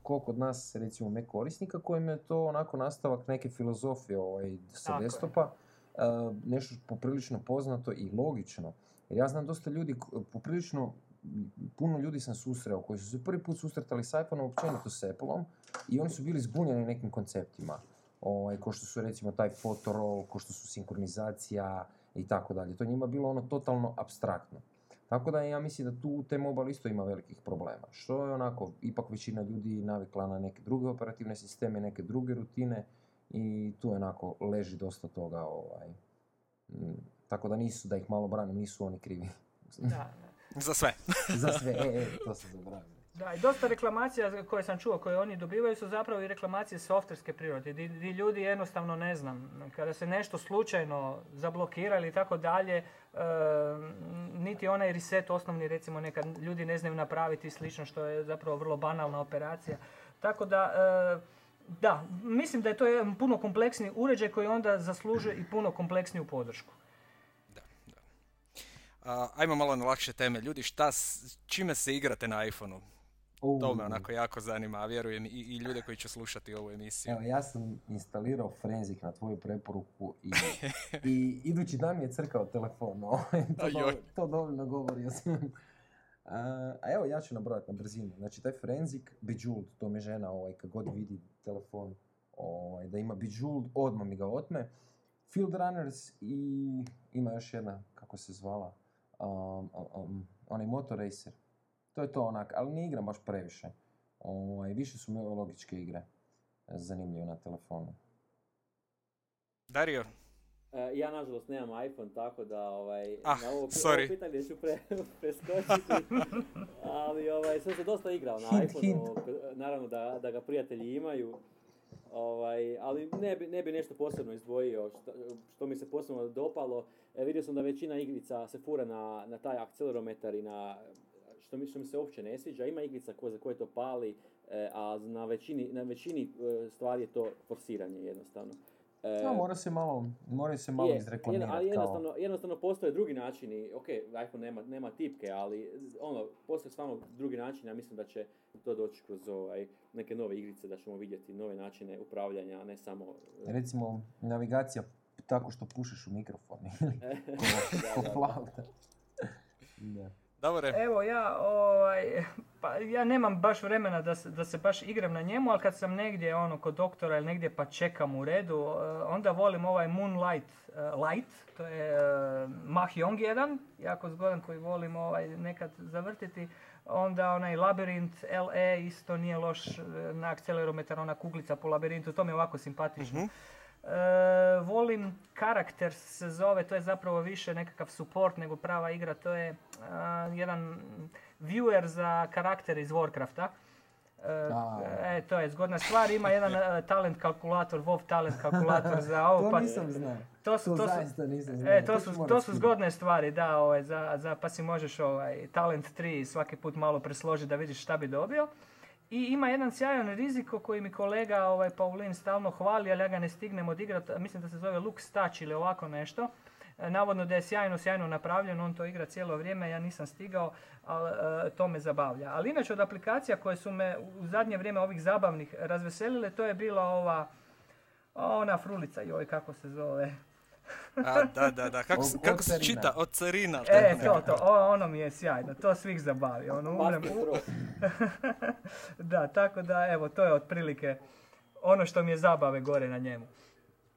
koliko kod nas recimo Mac korisnika kojim je to onako nastavak neke filozofije ovaj, sa desktopa, nešto poprilično poznato i logično. Jer ja znam dosta ljudi, poprilično puno ljudi sam susreo koji su se prvi put susretali s iPhone-om, općenito s Apple-om i oni su bili zbunjeni nekim konceptima. Ovaj, ko što su recimo taj fotoro, ko što su sinkronizacija i tako dalje. To njima bilo ono totalno abstraktno. Tako da ja mislim da tu te mobile isto ima velikih problema. Što je onako, ipak većina ljudi navikla na neke druge operativne sisteme, neke druge rutine i tu onako leži dosta toga ovaj, tako da nisu, da ih malo branim, nisu oni krivi. Da, Za sve. Za sve, e, e, to se zaboravili. Da, i dosta reklamacija koje sam čuo, koje oni dobivaju su zapravo i reklamacije softverske prirode, di, di ljudi jednostavno ne znam, kada se nešto slučajno zablokira ili tako dalje, e, niti onaj reset osnovni recimo nekad ljudi ne znaju napraviti i slično što je zapravo vrlo banalna operacija. Tako da, e, da, mislim da je to jedan puno kompleksniji uređaj koji onda zaslužuje i puno kompleksniju podršku. Ajmo malo na lakše teme. Ljudi, šta, čime se igrate na iPhoneu? To me onako jako zanima, a vjerujem i, i ljude koji će slušati ovu emisiju. Evo, ja sam instalirao Frenzik na tvoju preporuku i, i idući dan mi je crkao telefon. ovaj, to, dovoljno, to dovoljno govori o svemu. A, a evo, ja ću nabrojati na brzinu. Znači, taj Frenzik, Bejeweled, to mi žena, ovaj, kad god vidi telefon, ovaj, da ima Bejeweled, odmah mi ga otme. Field Runners i ima još jedna, kako se zvala, um, um, um, onaj Motor Racer. To je to onak, ali ne igram baš previše. Ovaj, više su mi logičke igre zanimljive na telefonu. Dario, E, ja nažalost nemam iPhone, tako da ovaj, Ah, na ovo, sorry. ovo pitanje ću pre, preskočiti. Ali ovaj, sam se dosta igrao na Hint, iPhoneu, naravno da, da ga prijatelji imaju. Ovaj, ali ne bi, ne bi nešto posebno izdvojio što, što mi se posebno dopalo. E, vidio sam da većina igrica se fura na, na taj akcelerometar i na što mi, što mi se uopće ne sviđa. Ima igrica ko, za koje to pali, e, a na većini, na većini e, stvari je to forsiranje jednostavno. E, No, mora se malo, mora se malo je, izreklamirati. ali kao- jednostavno, jednostavno postoje drugi načini, ok, iPhone nema, nema tipke, ali ono, postoje stvarno drugi način, ja mislim da će to doći kroz ovaj, neke nove igrice, da ćemo vidjeti nove načine upravljanja, a ne samo... Recimo, navigacija tako što pušeš u mikrofon ili da, da. Da. Davore, Evo ja, ovaj, pa ja nemam baš vremena da se, da se baš igram na njemu, ali kad sam negdje ono kod doktora ili negdje pa čekam u redu, eh, onda volim ovaj Moonlight eh, Light, to je uh, Mahjong jedan, jako zgodan koji volim ovaj nekad zavrtiti. Onda onaj Labirint LE isto nije loš eh, na akcelerometar, ona kuglica po labirintu, to mi je ovako simpatično. Mhm. E, volim karakter se zove, to je zapravo više nekakav support nego prava igra, to je a, jedan viewer za karaktere iz Warcrafta. E, A. e, to je zgodna stvar, ima jedan talent kalkulator, WoW talent kalkulator za ovo. To pa- nisam znao. to su, To, to su, zaista nisam znao. E, to su, to su zgodne stvari, da, ovaj, za, za, pa si možeš ovaj, talent 3 svaki put malo presložiti da vidiš šta bi dobio. I ima jedan sjajan riziko koji mi kolega ovaj, Paulin stalno hvali, ali ja ga ne stignem odigrati, mislim da se zove Lux Touch ili ovako nešto. E, Navodno da je sjajno, sjajno napravljen, on to igra cijelo vrijeme, ja nisam stigao, ali e, to me zabavlja. Ali inače od aplikacija koje su me u zadnje vrijeme ovih zabavnih razveselile, to je bila ova, ona frulica, joj kako se zove. a, da, da, da, kako, se- Od- kako se čita? Od carina. E, to, to, o, ono mi je sjajno, to svih zabavi, ono, umrem, da, tako da, evo, to je otprilike ono što mi je zabave gore na njemu.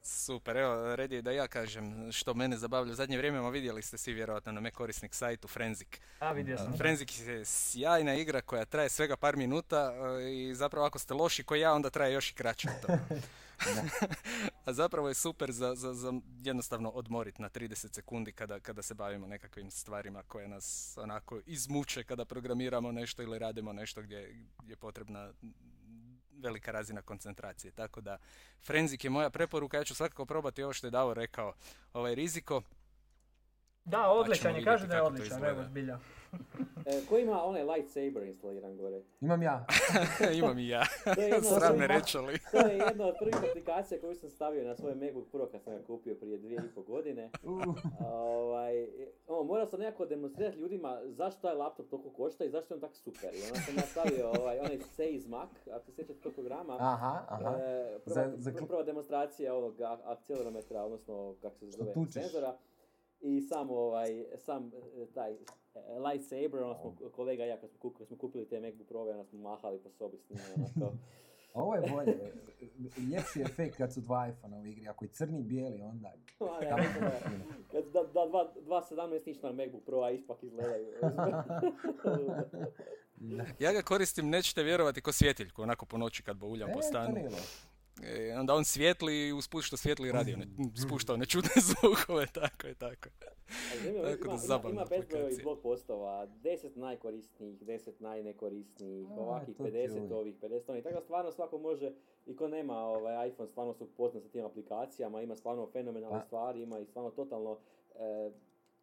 Super, evo, red je da ja kažem što mene zabavlja u zadnje vrijeme, ma vidjeli ste svi vjerojatno na me korisnik sajtu Frenzik. A, vidio sam. Frenzik je sjajna igra koja traje svega par minuta e, i zapravo ako ste loši ko ja, onda traje još i kraće od toga. A zapravo je super za, za, za jednostavno odmorit na 30 sekundi kada, kada se bavimo nekakvim stvarima koje nas onako izmuče kada programiramo nešto ili radimo nešto gdje je potrebna velika razina koncentracije. Tako da Frenzik je moja preporuka, ja ću svakako probati ovo što je Davor rekao, ovaj riziko. Da, odličan je, kaže vidjeti da je odličan, evo zbilja. E, ko ima onaj lightsaber instaliran gore? Imam ja. Imam i ja. To je jedna od Sram me prvih- reći, ali... To je jedna od prvih aplikacija koju sam stavio na svoj MacBook Pro kad sam ga kupio prije dvije i pol godine. Uh, Ovaj, ono, morao sam nekako demonstrirati ljudima zašto taj laptop toliko košta i zašto je on tako super. I onda sam ja stavio ovaj, onaj Seize Mac, ako se sjećate tog programa. aha, aha. E, prva, Za- za prva demonstracija ovog akcelerometra, odnosno kako se zove, senzora. I sam ovaj, sam e, taj e, lightsaber, ono smo, kolega i ja kad smo, kupili, kad smo kupili te MacBook Pro, onda smo mahali po sobi s njima, onako. Ovo je bolje. Ljepši efekt kad su dva iPhone u igri. Ako je crni i bijeli, onda... Ma, ne, Tamo ne, ne. Kad da, da dva, dva 17 inch na MacBook Pro, a ispak izgledaju. Ja ga koristim, nećete vjerovati, ko svjetiljku, onako po noći kad bauljam po E, to stanu. E, onda on svijetli i usput što svijetli radio, ne, spušta one čudne zvukove, tako je, tako. Tako ima, da ima, ima iz blog postova, 10 najkorisnijih, 10 najnekorisnijih, ovakih 50 ovih, 50 onih. Tako da stvarno svako može, i ko nema ovaj, iPhone, stvarno su upoznan sa tim aplikacijama, ima stvarno fenomenalne pa. stvari, ima i stvarno totalno e,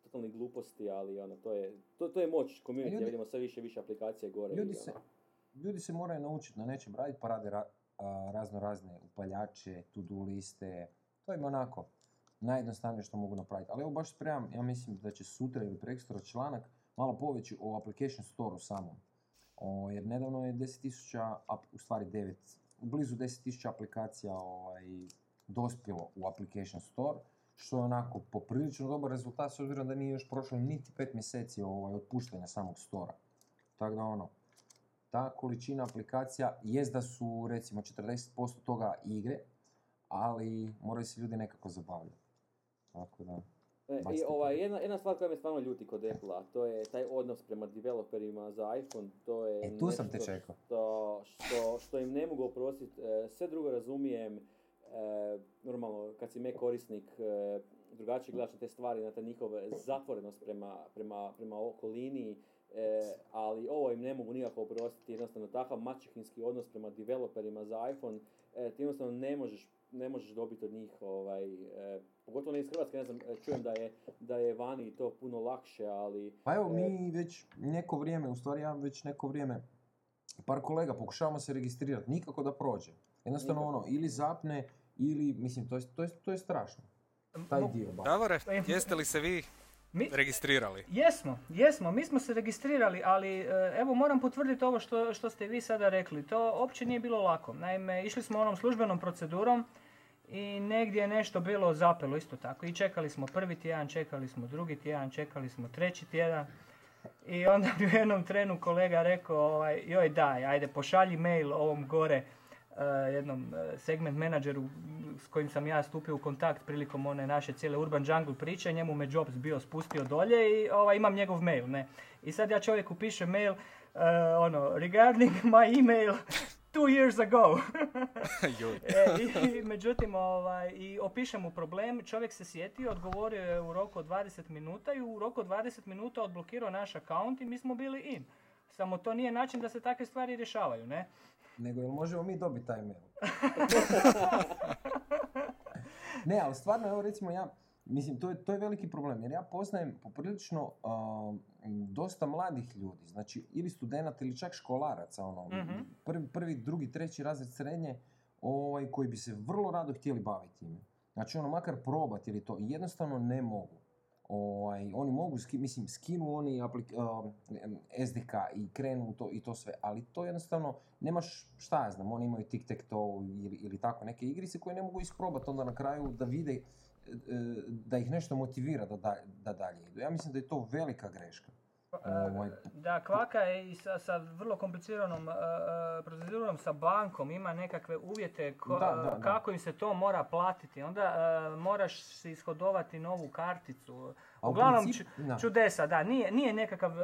totalne gluposti, ali ono, to je, to, to je moć community, ljudi, vidimo sve više više aplikacije gore. Ljudi, i, se, ono. ljudi se moraju naučiti na nečem raditi, pa rade ra, a, razno razne upaljače, to-do liste, to je onako najjednostavnije što mogu napraviti. Ali evo baš spremam, ja mislim da će sutra ili prekstora članak malo poveći o application store-u samom. O, jer nedavno je 10.000, u stvari 9, blizu 10.000 aplikacija ovaj, dospjelo u application store, što je onako poprilično dobar rezultat s obzirom da nije još prošlo niti 5 mjeseci ovaj, otpuštanja samog stora. Tako da ono, ta količina aplikacija jest da su recimo 40% toga igre, ali moraju se ljudi nekako zabavljati. Tako da... E, i ovaj, jedna, jedna stvar koja me stvarno ljuti kod apple to je taj odnos prema developerima za iPhone, to je e, tu sam te čekao. Što, što, što im ne mogu oprostiti, e, sve drugo razumijem, e, normalno kad si me korisnik, e, drugačije gledaš na te stvari, na te njihove zatvorenost prema, prema, prema okolini, e, ali ovo im ne mogu nikako oprostiti, jednostavno takav mačehinski odnos prema developerima za iPhone, e, ti jednostavno ne možeš ne možeš dobiti od njih, ovaj, e, pogotovo ne iz Hrvatske, ne znam, e, čujem da je, da je vani to puno lakše, ali... Pa evo, mi e, već neko vrijeme, u stvari ja već neko vrijeme, par kolega pokušavamo se registrirati, nikako da prođe. Jednostavno nikako. ono, ili zapne, ili, mislim, to je, to je, to je strašno. Taj dio. Davore, jeste li se vi mi, registrirali? Jesmo, jesmo. Mi smo se registrirali, ali evo moram potvrditi ovo što, što ste vi sada rekli. To uopće nije bilo lako. Naime, išli smo onom službenom procedurom i negdje je nešto bilo zapelo isto tako. I čekali smo prvi tjedan, čekali smo drugi tjedan, čekali smo treći tjedan. I onda bi u jednom trenu kolega rekao, ovaj, joj daj, ajde pošalji mail ovom gore jednom eh, segment menadžeru s kojim sam ja stupio u kontakt prilikom one naše cijele Urban Jungle priče, njemu me Jobs bio spustio dolje i ovaj, imam njegov mail. Ne? I sad ja čovjeku pišem mail, uh, ono, regarding my email, two years ago. e, i, međutim, ovaj, i opišem mu problem, čovjek se sjetio, odgovorio je u roku od 20 minuta i u roku od 20 minuta odblokirao naš account i mi smo bili in. Samo to nije način da se takve stvari rješavaju, ne? Nego jel možemo mi dobiti taj mail? ne, ali stvarno, evo recimo ja, Mislim, to je, to je veliki problem, jer ja poznajem poprilično uh, dosta mladih ljudi, znači ili studenata ili čak školaraca, ono, mm prvi, prvi, drugi, treći razred srednje, ovaj, koji bi se vrlo rado htjeli baviti time. Znači, ono, makar probati ili to, jednostavno ne mogu. Ovaj, oni mogu, ski, mislim, skinu oni aplik, uh, SDK i krenu to i to sve, ali to jednostavno, nemaš, šta ja znam, oni imaju tic-tac-toe ili, ili tako neke igrice koje ne mogu isprobati onda na kraju da vide E, da ih nešto motivira da, da, da dalje idu. Ja mislim da je to velika greška. Ovaj, da, kvaka je i sa, sa vrlo kompliciranom uh, procedurom sa bankom, ima nekakve uvjete ko, da, kako im se to mora platiti. Onda uh, moraš si ishodovati novu karticu. Uglavnom princip, čudesa, da, nije, nije nekakav uh,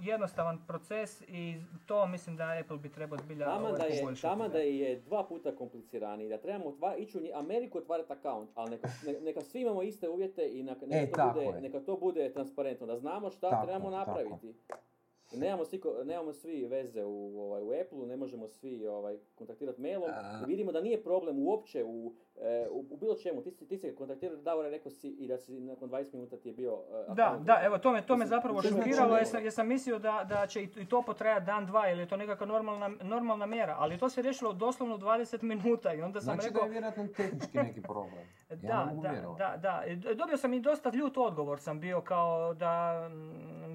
jednostavan proces i to mislim da Apple bi trebao zbilja tamo ovaj, da je, tamo da je dva puta kompliciraniji, da trebamo otvar, ići u Ameriku otvarati account, ali neka, neka svi imamo iste uvjete i neka, neka, e, to, bude, neka to bude transparentno, da znamo šta tako, trebamo napraviti. Tako. Nemamo svi, nemamo svi veze u, ovaj, u Apple, ne možemo svi ovaj, kontaktirati mailom. A... Vidimo da nije problem uopće u, e, u, u, bilo čemu. Ti, ti se kontaktirao Davore, rekao si i da si nakon 20 minuta ti je bio... Uh, da, da, evo to me, to me zapravo šokiralo jer sam, jer sam mislio da, da će i to potrajati dan, dva ili je to nekakva normalna, normalna mjera. Ali to se riješilo doslovno 20 minuta i onda sam znači rekao... da je vjerojatno tehnički neki problem. Ja da, da, da, da. Dobio sam i dosta ljut odgovor sam bio kao da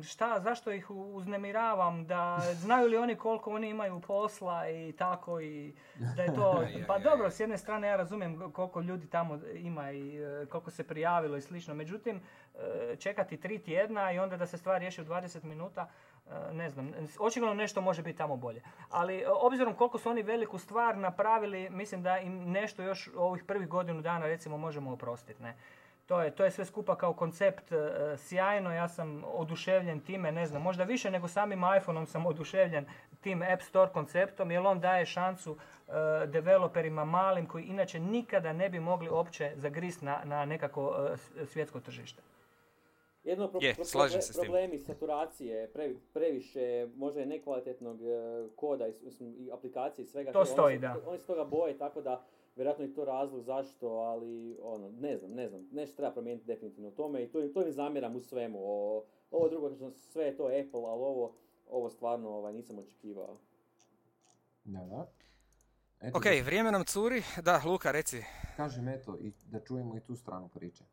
šta, zašto ih uznemiravam, da znaju li oni koliko oni imaju posla i tako i da je to, pa dobro, s jedne strane ja razumijem koliko ljudi tamo ima i e, koliko se prijavilo i slično, međutim e, čekati tri tjedna i onda da se stvar riješi u 20 minuta, e, ne znam, očigledno nešto može biti tamo bolje. Ali obzirom koliko su oni veliku stvar napravili, mislim da im nešto još ovih prvih godinu dana recimo možemo oprostiti, ne. To je, to je sve skupa kao koncept e, sjajno, ja sam oduševljen time, ne znam, možda više nego samim iPhoneom sam oduševljen tim App Store konceptom, jer on daje šansu e, developerima malim koji inače nikada ne bi mogli uopće zagrist na, na nekako e, svjetsko tržište. Jedno pro, Je, pro- slažem se s tim. problemi saturacije, previ- previše možda nekvalitetnog e, koda i, i aplikacije i svega. To stoji, oni, se- da. Oni se toga boje, tako da vjerojatno je to razlog zašto, ali ono, ne znam, ne znam, nešto treba promijeniti definitivno u tome i to, to im zamjeram u svemu. O, ovo drugo, kažem, sve je to Apple, ali ovo, ovo stvarno ovaj, nisam očekivao. Da, da. Eto, Ok, vrijeme nam curi. Da, Luka, reci. Kažem eto, i da čujemo i tu stranu priče.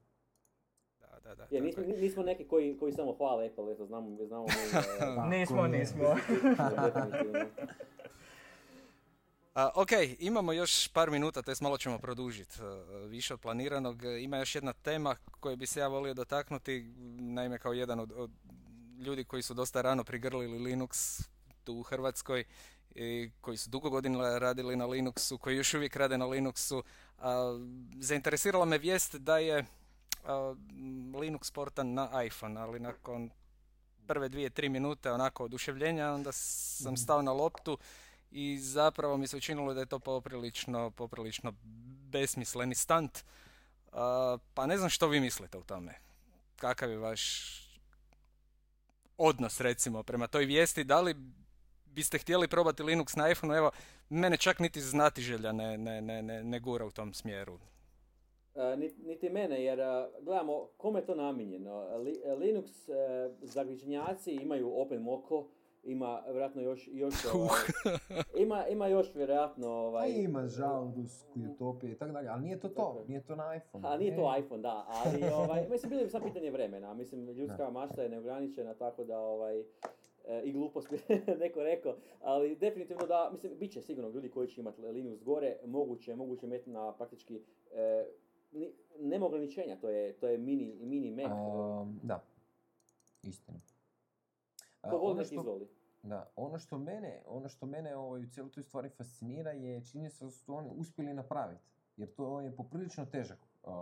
Da, da, da. Tako nismo, nismo neki koji, koji samo hvale Apple, eto, znamo, znamo mi, e, Tako nismo, nismo. A, ok, imamo još par minuta, to malo ćemo produžiti više od planiranog. E, Ima još jedna tema koju bi se ja volio dotaknuti, naime kao jedan od, od ljudi koji su dosta rano prigrlili Linux tu u Hrvatskoj, i koji su dugo godina radili na Linuxu, koji još uvijek rade na Linuxu. A, zainteresirala me vijest da je a, Linux portan na iPhone, ali nakon prve dvije, tri minute onako oduševljenja, onda sam stao na loptu i zapravo mi se učinilo da je to poprilično, poprilično besmisleni stunt. A, pa ne znam što vi mislite o tome. Kakav je vaš odnos recimo prema toj vijesti? Da li biste htjeli probati Linux na iPhone? Evo, mene čak niti znatiželja ne, ne, ne, ne, ne gura u tom smjeru. E, ni- niti mene, jer e, gledamo kome je to namijenjeno. Li- e, Linux uh, zagrižnjaci imaju OpenMoko, ima vjerojatno još, još ovaj, ima, ima još vjerojatno ovaj, ima žaludus, utopije i tako dalje, ali nije to to, je. nije to na iPhone. A nije to iPhone, da, ali ovaj, mislim, bilo bi samo pitanje vremena. Mislim, ljudska Da. mašta je neograničena, tako da ovaj, e, i glupost bi neko rekao, ali definitivno da, mislim, bit će sigurno ljudi koji će imati Linux gore, moguće, moguće imati na praktički e, ni- nema ograničenja, to je, to je mini, mini Mac. Um, da, istina. Ko voli ono nek izvoli. Da, ono što mene, ono što mene ovaj, u cijeloj toj stvari fascinira je činjenica da su oni uspjeli napraviti. Jer to je poprilično težak uh,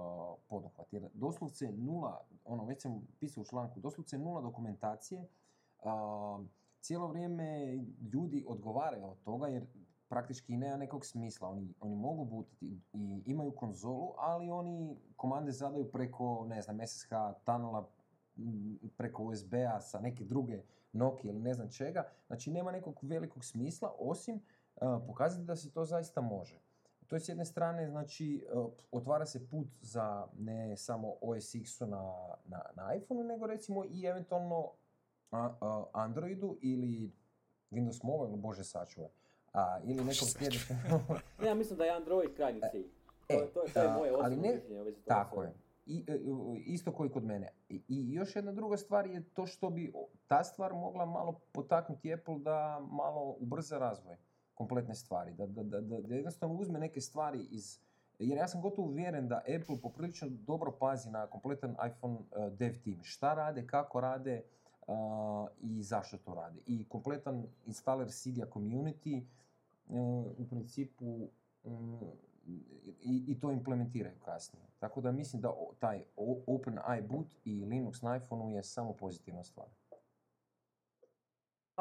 poduhvat. Jer doslovce nula, ono već sam pisao u članku, doslovce nula dokumentacije. Uh, cijelo vrijeme ljudi odgovaraju od toga jer praktički nema nekog smisla. Oni, oni mogu butiti i imaju konzolu, ali oni komande zadaju preko, ne znam, SSH tunela, preko USB-a sa neke druge Nokia ili ne znam čega. Znači nema nekog velikog smisla osim uh, pokazati da se to zaista može. To je s jedne strane, znači, uh, otvara se put za ne samo OS X-u na, na, na iPhoneu, nego recimo i eventualno a, a, Androidu ili Windows Mobile, bože sačuvaj. A, ili nekom sljedećem. Ja mislim da je Android krajnji cilj. To, E, je- to, je- to je a, moje ali osobno ne- mišljenje Tako je. E, u- isto koji kod mene. I, I još jedna druga stvar je to što bi ta stvar mogla malo potaknuti Apple da malo ubrza razvoj kompletne stvari. Da, da, da, da, jednostavno uzme neke stvari iz... Jer ja sam gotovo uvjeren da Apple poprilično dobro pazi na kompletan iPhone uh, dev team. Šta rade, kako rade i zašto to rade. I kompletan installer Cydia community u principu um, i, i to implementiraju kasnije. Tako da mislim da taj Open iBoot i Linux na iPhoneu je samo pozitivna stvar.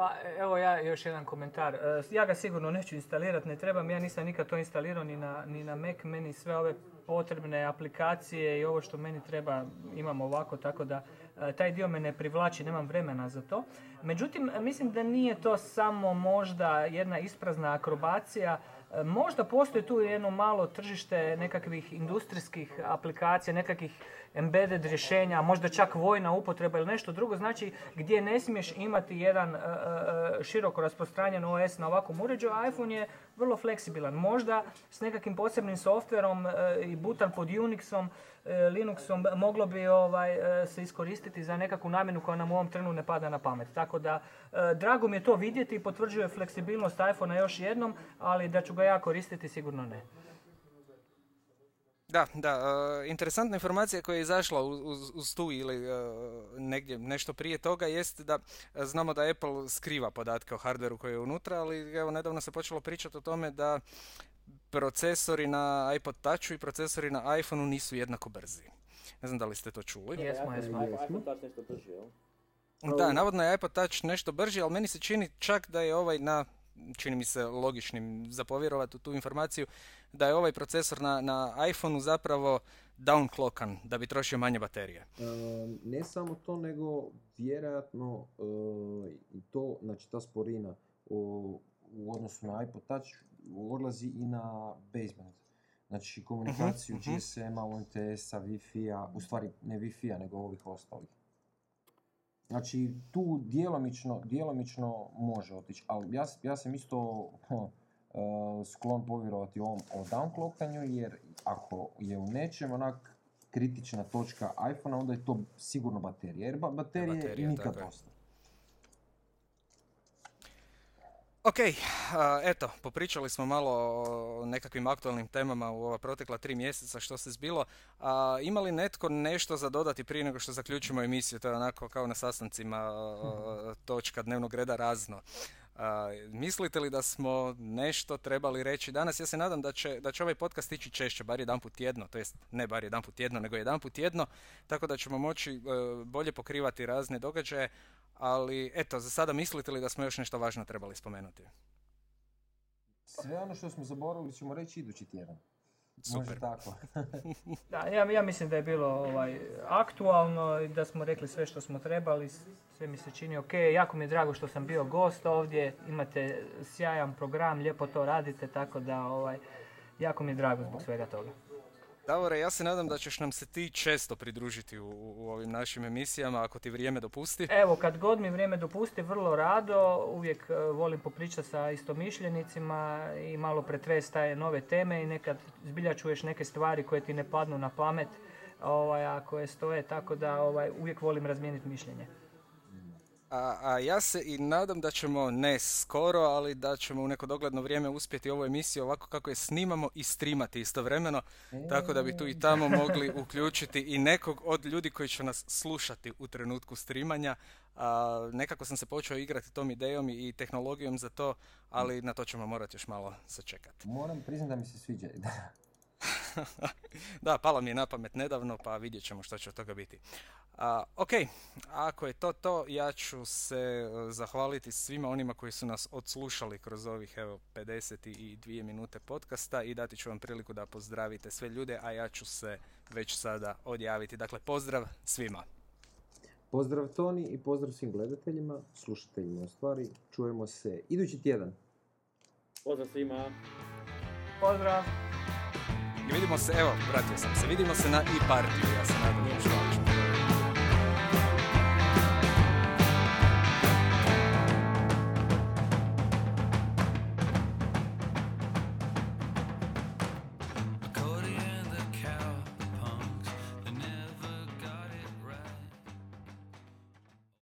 Pa evo ja još jedan komentar. E, Ja ga sigurno neću instalirati, ne trebam, ja nisam nikad to instalirao ni na, ni na Mac, meni sve ove potrebne aplikacije i ovo što meni treba imam ovako, tako da e, taj dio me ne privlači, nemam vremena za to. Međutim, mislim da nije to samo možda jedna isprazna akrobacija, Možda postoji tu jedno malo tržište nekakvih industrijskih aplikacija, nekakvih embedded rješenja, možda čak vojna upotreba ili nešto drugo, znači gdje ne smiješ imati jedan e, e, široko rasprostranjen OS na ovakvom uređaju, iPhone je vrlo fleksibilan. Možda s nekakvim posebnim softverom e, i butan pod Unixom, e, Linuxom moglo bi ovaj, e, se iskoristiti za nekakvu namjenu koja nam u ovom trenu ne pada na pamet. Tako da, drago mi je to vidjeti i potvrđuje fleksibilnost iPhonea još jednom, ali da ću ga ja koristiti sigurno ne. Da, da, e, interesantna informacija koja je izašla uz, uz, uz tu ili e, negdje nešto prije toga jest da e, znamo da Apple skriva podatke o hardveru koji je unutra, ali evo nedavno se počelo pričati o tome da procesori na iPod Touchu i procesori na iPhoneu nisu jednako brzi. Ne znam da li ste to čuli. Jesmo, jesmo. iPhone Touch nešto brži, jel? Da, navodno je iPod Touch nešto brži, ali meni se čini čak da je ovaj na, čini mi se logičnim za povjerovati u tu informaciju, da je ovaj procesor na, na iPhoneu zapravo downclockan, da bi trošio manje baterije. E, ne samo to, nego vjerojatno e, i to, znači ta sporina u, u odnosu na iPod Touch odlazi i na baseband. Znači komunikaciju Mhm, mhm. GSM-a, UMTS-a, Wi-Fi-a, u stvari ne Wi-Fi-a nego ovih ostalih. Znači tu djelomično, djelomično može otići, ali ja, ja sam isto e, sklon povjerovati ovom o downclockanju jer ako je u nečem onak kritična točka iPhone, onda je to sigurno baterija, jer ba- baterije Baterija, nikad dosta. Ok, eto, popričali smo malo o nekakvim aktualnim temama u ova protekla tri mjeseca što se zbilo. A, ima li netko nešto za dodati prije nego što zaključimo emisiju? To je onako kao na sastancima a, točka dnevnog reda razno. A, mislite li da smo nešto trebali reći danas? Ja se nadam da će, da će ovaj podcast ići češće, bar jedan put tjedno, to jest ne bar jedan put tjedno, nego jedan put tjedno, tako da ćemo moći e, bolje pokrivati razne događaje, ali eto, za sada mislite li da smo još nešto važno trebali spomenuti? Sve ono što smo zaboravili ćemo reći idući tjedan. Super. Može tako. Da, ja, ja mislim da je bilo ovaj, aktualno i da smo rekli sve što smo trebali, sve mi se čini ok. Jako mi je drago što sam bio gost ovdje, imate sjajan program, lijepo to radite, tako da ovaj, jako mi je drago zbog svega toga. Davore, ja se nadam da ćeš nam se ti često pridružiti u, u ovim našim emisijama ako ti vrijeme dopusti. Evo, kad god mi vrijeme dopusti, vrlo rado, uvijek e, volim popričati sa istomišljenicima i malo pretresti taj nove teme i nekad zbilja čuješ neke stvari koje ti ne padnu na pamet, ovaj, a koje stoje, tako da ovaj, uvijek volim razmijeniti mišljenje. A, a ja se i nadam da ćemo, ne skoro, ali da ćemo u neko dogledno vrijeme uspjeti ovu emisiju ovako kako je snimamo i streamati istovremeno, tako da bi tu i tamo mogli uključiti i nekog od ljudi koji će nas slušati u trenutku streamanja. A, nekako sam se počeo igrati tom idejom i, i tehnologijom za to, ali na to ćemo morati još malo sačekati. Moram priznati da mi se sviđa. da, palo mi je na pamet nedavno, pa vidjet ćemo što će od toga biti. A, ok, ako je to to, ja ću se e, zahvaliti svima onima koji su nas odslušali kroz ovih evo 52 minute podcasta i dati ću vam priliku da pozdravite sve ljude, a ja ću se već sada odjaviti. Dakle, pozdrav svima. Pozdrav Toni i pozdrav svim gledateljima, slušateljima u stvari. Čujemo se idući tjedan. Pozdrav svima. Pozdrav! Vidimo se, evo, vratio sam se, vidimo se na i partiju, ja se nadam.